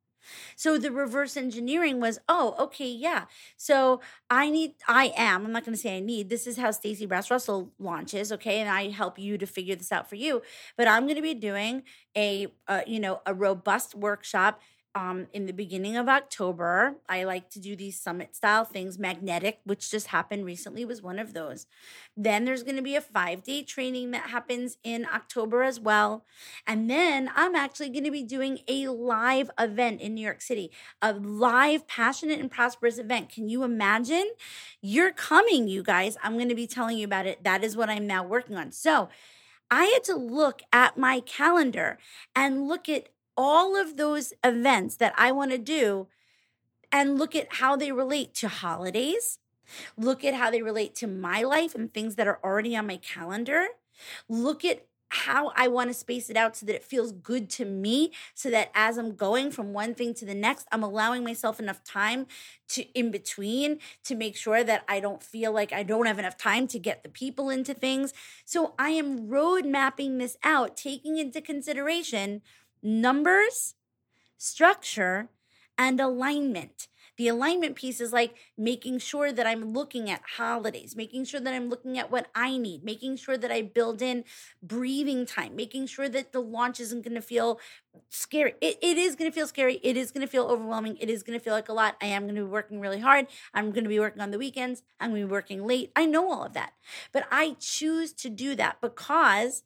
so the reverse engineering was, oh, okay, yeah. So I need, I am, I'm not going to say I need, this is how Stacey Brass Russell launches, okay? And I help you to figure this out for you. But I'm going to be doing a, uh, you know, a robust workshop um, in the beginning of October. I like to do these summit style things. Magnetic, which just happened recently, was one of those. Then there's going to be a five day training that happens in October as well. And then I'm actually going to be doing a live event in New York City, a live, passionate, and prosperous event. Can you imagine? You're coming, you guys. I'm going to be telling you about it. That is what I'm now working on. So, I had to look at my calendar and look at all of those events that I want to do and look at how they relate to holidays, look at how they relate to my life and things that are already on my calendar, look at how I want to space it out so that it feels good to me so that as I'm going from one thing to the next I'm allowing myself enough time to in between to make sure that I don't feel like I don't have enough time to get the people into things. So I am road mapping this out taking into consideration numbers, structure, and alignment. The alignment piece is like making sure that I'm looking at holidays, making sure that I'm looking at what I need, making sure that I build in breathing time, making sure that the launch isn't going to feel scary. It, it is going to feel scary. It is going to feel overwhelming. It is going to feel like a lot. I am going to be working really hard. I'm going to be working on the weekends. I'm going to be working late. I know all of that. But I choose to do that because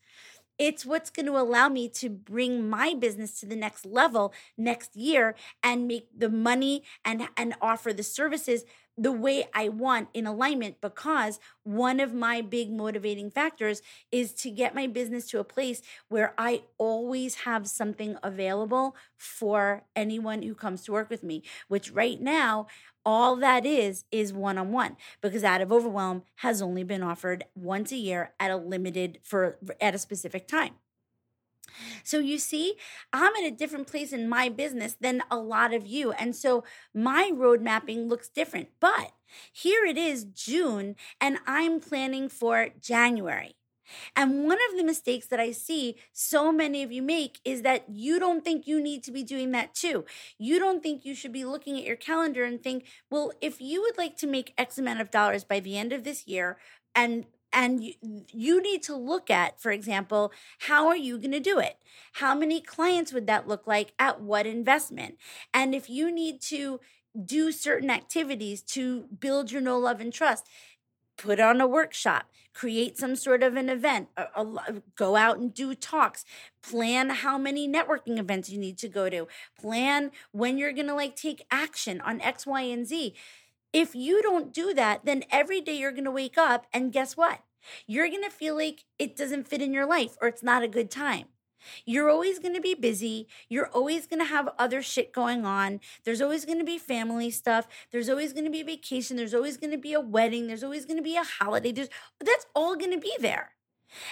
it's what's going to allow me to bring my business to the next level next year and make the money and and offer the services the way I want in alignment because one of my big motivating factors is to get my business to a place where I always have something available for anyone who comes to work with me, which right now all that is is one on one because out of overwhelm has only been offered once a year at a limited for at a specific time. So you see, I'm in a different place in my business than a lot of you. And so my road mapping looks different. But here it is June, and I'm planning for January. And one of the mistakes that I see so many of you make is that you don't think you need to be doing that too. You don't think you should be looking at your calendar and think, well, if you would like to make X amount of dollars by the end of this year, and and you, you need to look at for example how are you going to do it how many clients would that look like at what investment and if you need to do certain activities to build your no love and trust put on a workshop create some sort of an event a, a, go out and do talks plan how many networking events you need to go to plan when you're going to like take action on x y and z if you don't do that, then every day you're going to wake up and guess what? You're going to feel like it doesn't fit in your life or it's not a good time. You're always going to be busy. You're always going to have other shit going on. There's always going to be family stuff. There's always going to be vacation. There's always going to be a wedding. There's always going to be a holiday. There's that's all going to be there.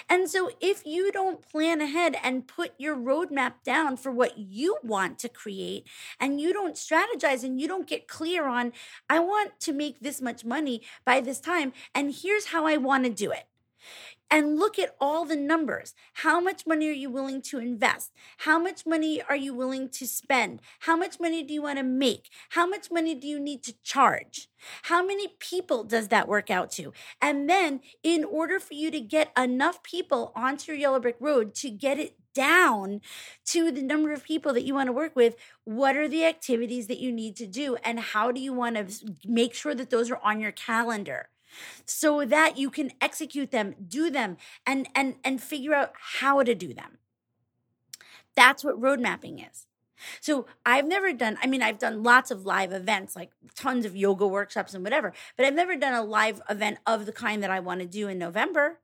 And so, if you don't plan ahead and put your roadmap down for what you want to create, and you don't strategize and you don't get clear on, I want to make this much money by this time, and here's how I want to do it and look at all the numbers. How much money are you willing to invest? How much money are you willing to spend? How much money do you want to make? How much money do you need to charge? How many people does that work out to? And then, in order for you to get enough people onto your yellow brick road to get it down to the number of people that you want to work with, what are the activities that you need to do? And how do you want to make sure that those are on your calendar? So that you can execute them, do them, and and and figure out how to do them. That's what road mapping is. So I've never done, I mean, I've done lots of live events, like tons of yoga workshops and whatever, but I've never done a live event of the kind that I want to do in November,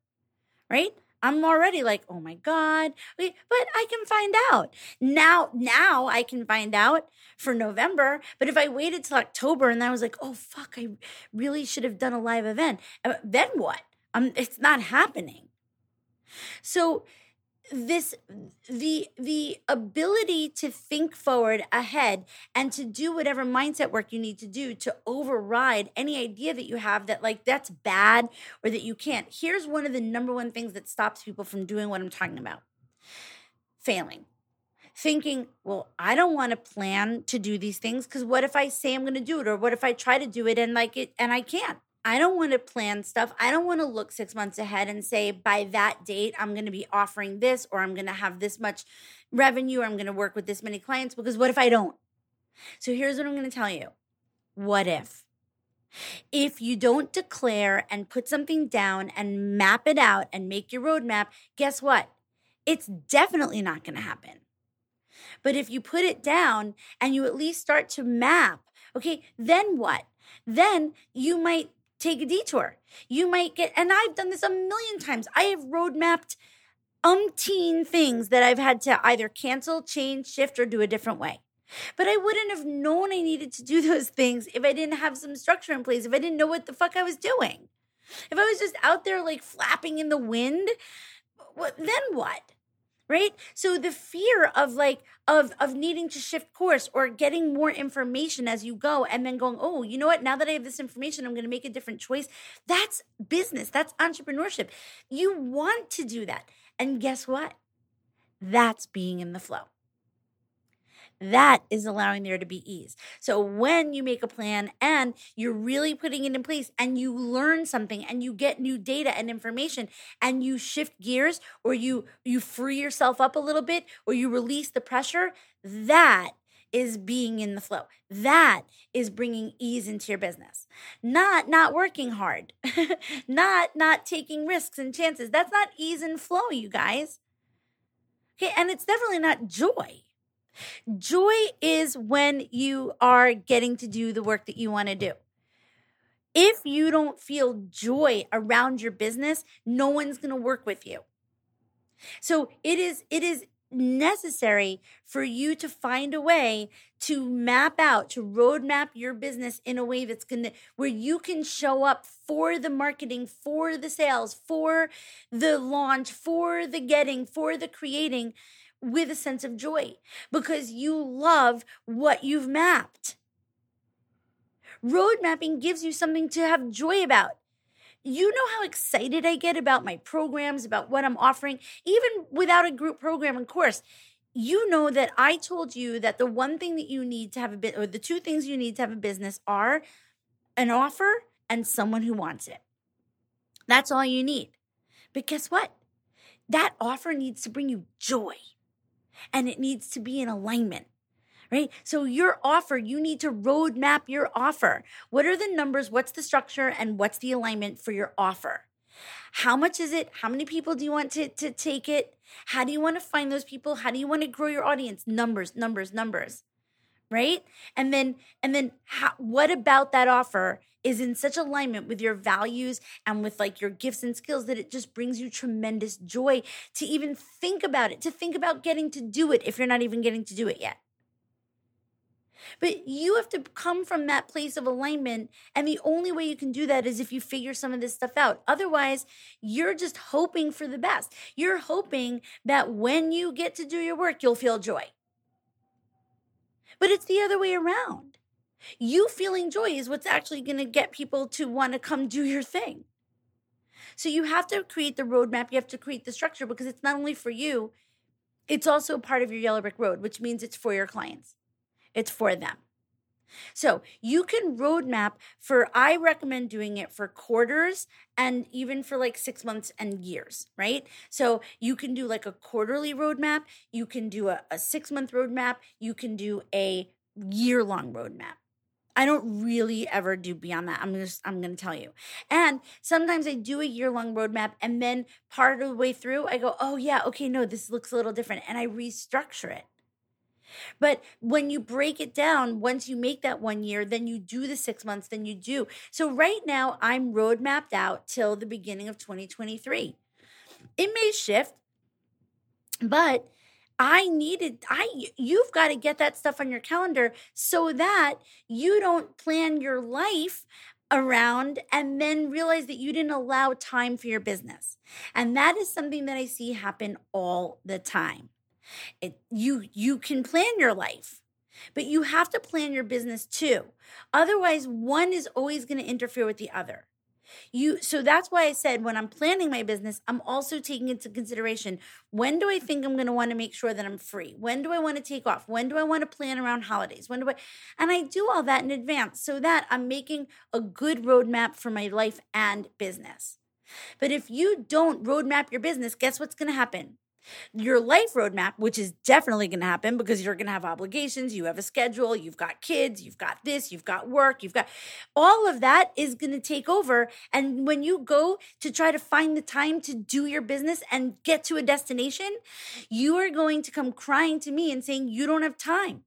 right? I'm already like, oh my God. But I can find out. Now, now I can find out for November. But if I waited till October and I was like, oh fuck, I really should have done a live event, uh, then what? Um, it's not happening. So this the the ability to think forward ahead and to do whatever mindset work you need to do to override any idea that you have that like that's bad or that you can't. Here's one of the number one things that stops people from doing what i'm talking about. Failing. Thinking well i don't want to plan to do these things because what if i say i'm going to do it or what if i try to do it and like it and i can't I don't want to plan stuff. I don't want to look six months ahead and say, by that date, I'm going to be offering this, or I'm going to have this much revenue, or I'm going to work with this many clients. Because what if I don't? So here's what I'm going to tell you What if? If you don't declare and put something down and map it out and make your roadmap, guess what? It's definitely not going to happen. But if you put it down and you at least start to map, okay, then what? Then you might take a detour. You might get, and I've done this a million times. I have road mapped umpteen things that I've had to either cancel, change, shift, or do a different way. But I wouldn't have known I needed to do those things if I didn't have some structure in place, if I didn't know what the fuck I was doing. If I was just out there like flapping in the wind, then what? Right? So the fear of like of of needing to shift course or getting more information as you go and then going oh you know what? Now that i have this information i'm going to make a different choice. That's business. That's entrepreneurship. You want to do that. And guess what? That's being in the flow that is allowing there to be ease. So when you make a plan and you're really putting it in place and you learn something and you get new data and information and you shift gears or you you free yourself up a little bit or you release the pressure, that is being in the flow. That is bringing ease into your business. Not not working hard. not not taking risks and chances. That's not ease and flow, you guys. Okay, and it's definitely not joy. Joy is when you are getting to do the work that you want to do. If you don't feel joy around your business, no one's going to work with you. So it is it is necessary for you to find a way to map out to roadmap your business in a way that's going to where you can show up for the marketing for the sales for the launch for the getting for the creating with a sense of joy because you love what you've mapped. Road mapping gives you something to have joy about. You know how excited I get about my programs, about what I'm offering, even without a group program and course. You know that I told you that the one thing that you need to have a bit, or the two things you need to have a business are an offer and someone who wants it. That's all you need. But guess what? That offer needs to bring you joy and it needs to be in alignment right? So your offer, you need to roadmap your offer. What are the numbers? What's the structure? And what's the alignment for your offer? How much is it? How many people do you want to, to take it? How do you want to find those people? How do you want to grow your audience? Numbers, numbers, numbers. Right? And then and then how, what about that offer is in such alignment with your values and with like your gifts and skills that it just brings you tremendous joy to even think about it, to think about getting to do it if you're not even getting to do it yet. But you have to come from that place of alignment. And the only way you can do that is if you figure some of this stuff out. Otherwise, you're just hoping for the best. You're hoping that when you get to do your work, you'll feel joy. But it's the other way around. You feeling joy is what's actually going to get people to want to come do your thing. So you have to create the roadmap, you have to create the structure because it's not only for you, it's also a part of your yellow brick road, which means it's for your clients it's for them. So you can roadmap for, I recommend doing it for quarters and even for like six months and years, right? So you can do like a quarterly roadmap, you can do a, a six month roadmap, you can do a year long roadmap. I don't really ever do beyond that. I'm just I'm to tell you. And sometimes I do a year long roadmap and then part of the way through I go, "Oh yeah, okay, no, this looks a little different." And I restructure it. But when you break it down, once you make that one year, then you do the six months, then you do. So right now, I'm road mapped out till the beginning of 2023. It may shift, but I needed I you've got to get that stuff on your calendar so that you don't plan your life around and then realize that you didn't allow time for your business. And that is something that I see happen all the time. It, you you can plan your life, but you have to plan your business too. Otherwise, one is always going to interfere with the other. You so that's why I said when I'm planning my business, I'm also taking into consideration when do I think I'm going to want to make sure that I'm free? When do I want to take off? When do I want to plan around holidays? When do I and I do all that in advance so that I'm making a good roadmap for my life and business. But if you don't roadmap your business, guess what's going to happen? Your life roadmap, which is definitely going to happen because you're going to have obligations, you have a schedule, you've got kids, you've got this, you've got work, you've got all of that is going to take over. And when you go to try to find the time to do your business and get to a destination, you are going to come crying to me and saying, You don't have time.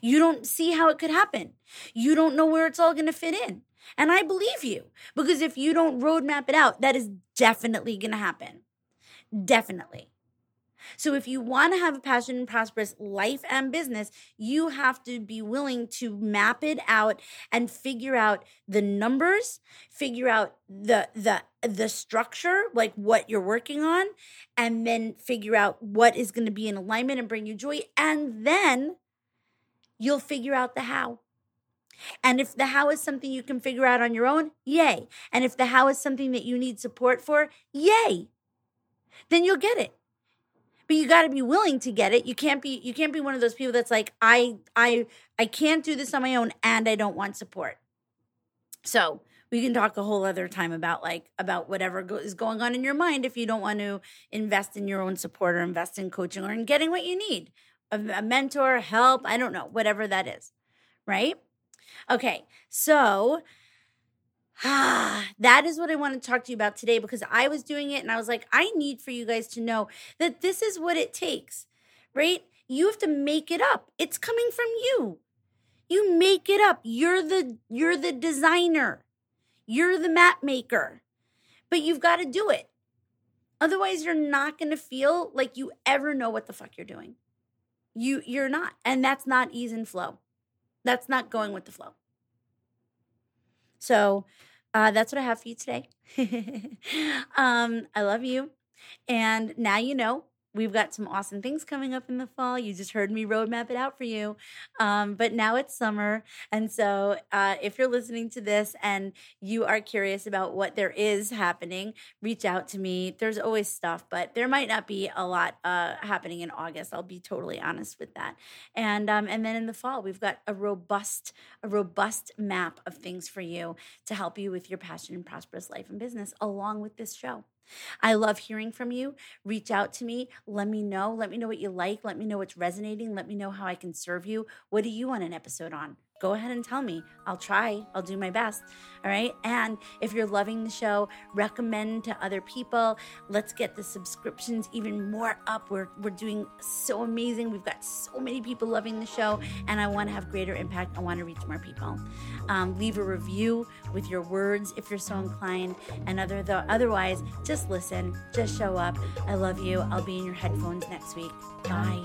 You don't see how it could happen. You don't know where it's all going to fit in. And I believe you because if you don't roadmap it out, that is definitely going to happen. Definitely. So if you want to have a passion and prosperous life and business, you have to be willing to map it out and figure out the numbers, figure out the the the structure, like what you're working on, and then figure out what is going to be in alignment and bring you joy and then you'll figure out the how. And if the how is something you can figure out on your own, yay. And if the how is something that you need support for, yay. Then you'll get it but you got to be willing to get it. You can't be you can't be one of those people that's like i i i can't do this on my own and i don't want support. So we can talk a whole other time about like about whatever go- is going on in your mind if you don't want to invest in your own support or invest in coaching or in getting what you need. A, a mentor help i don't know whatever that is right? Okay so Ah, that is what I want to talk to you about today because I was doing it and I was like, I need for you guys to know that this is what it takes, right? You have to make it up. It's coming from you. You make it up. You're the you're the designer. You're the map maker. But you've got to do it. Otherwise, you're not going to feel like you ever know what the fuck you're doing. You you're not. And that's not ease and flow. That's not going with the flow. So, uh, that's what I have for you today. um, I love you. And now you know we've got some awesome things coming up in the fall. You just heard me roadmap it out for you. Um, but now it's summer. And so uh, if you're listening to this and you are curious about what there is happening, reach out to me. There's always stuff, but there might not be a lot uh, happening in August. I'll be totally honest with that. And um, and then in the fall, we've got a robust, a robust map of things for you to help you with your passion and prosperous life and business along with this show. I love hearing from you. Reach out to me. Let me know. Let me know what you like. Let me know what's resonating. Let me know how I can serve you. What do you want an episode on? Go ahead and tell me. I'll try, I'll do my best. All right. And if you're loving the show, recommend to other people. Let's get the subscriptions even more up. We're, we're doing so amazing. We've got so many people loving the show, and I want to have greater impact. I want to reach more people. Um, leave a review with your words if you're so inclined. And other though, otherwise, just listen, just show up. I love you. I'll be in your headphones next week. Bye.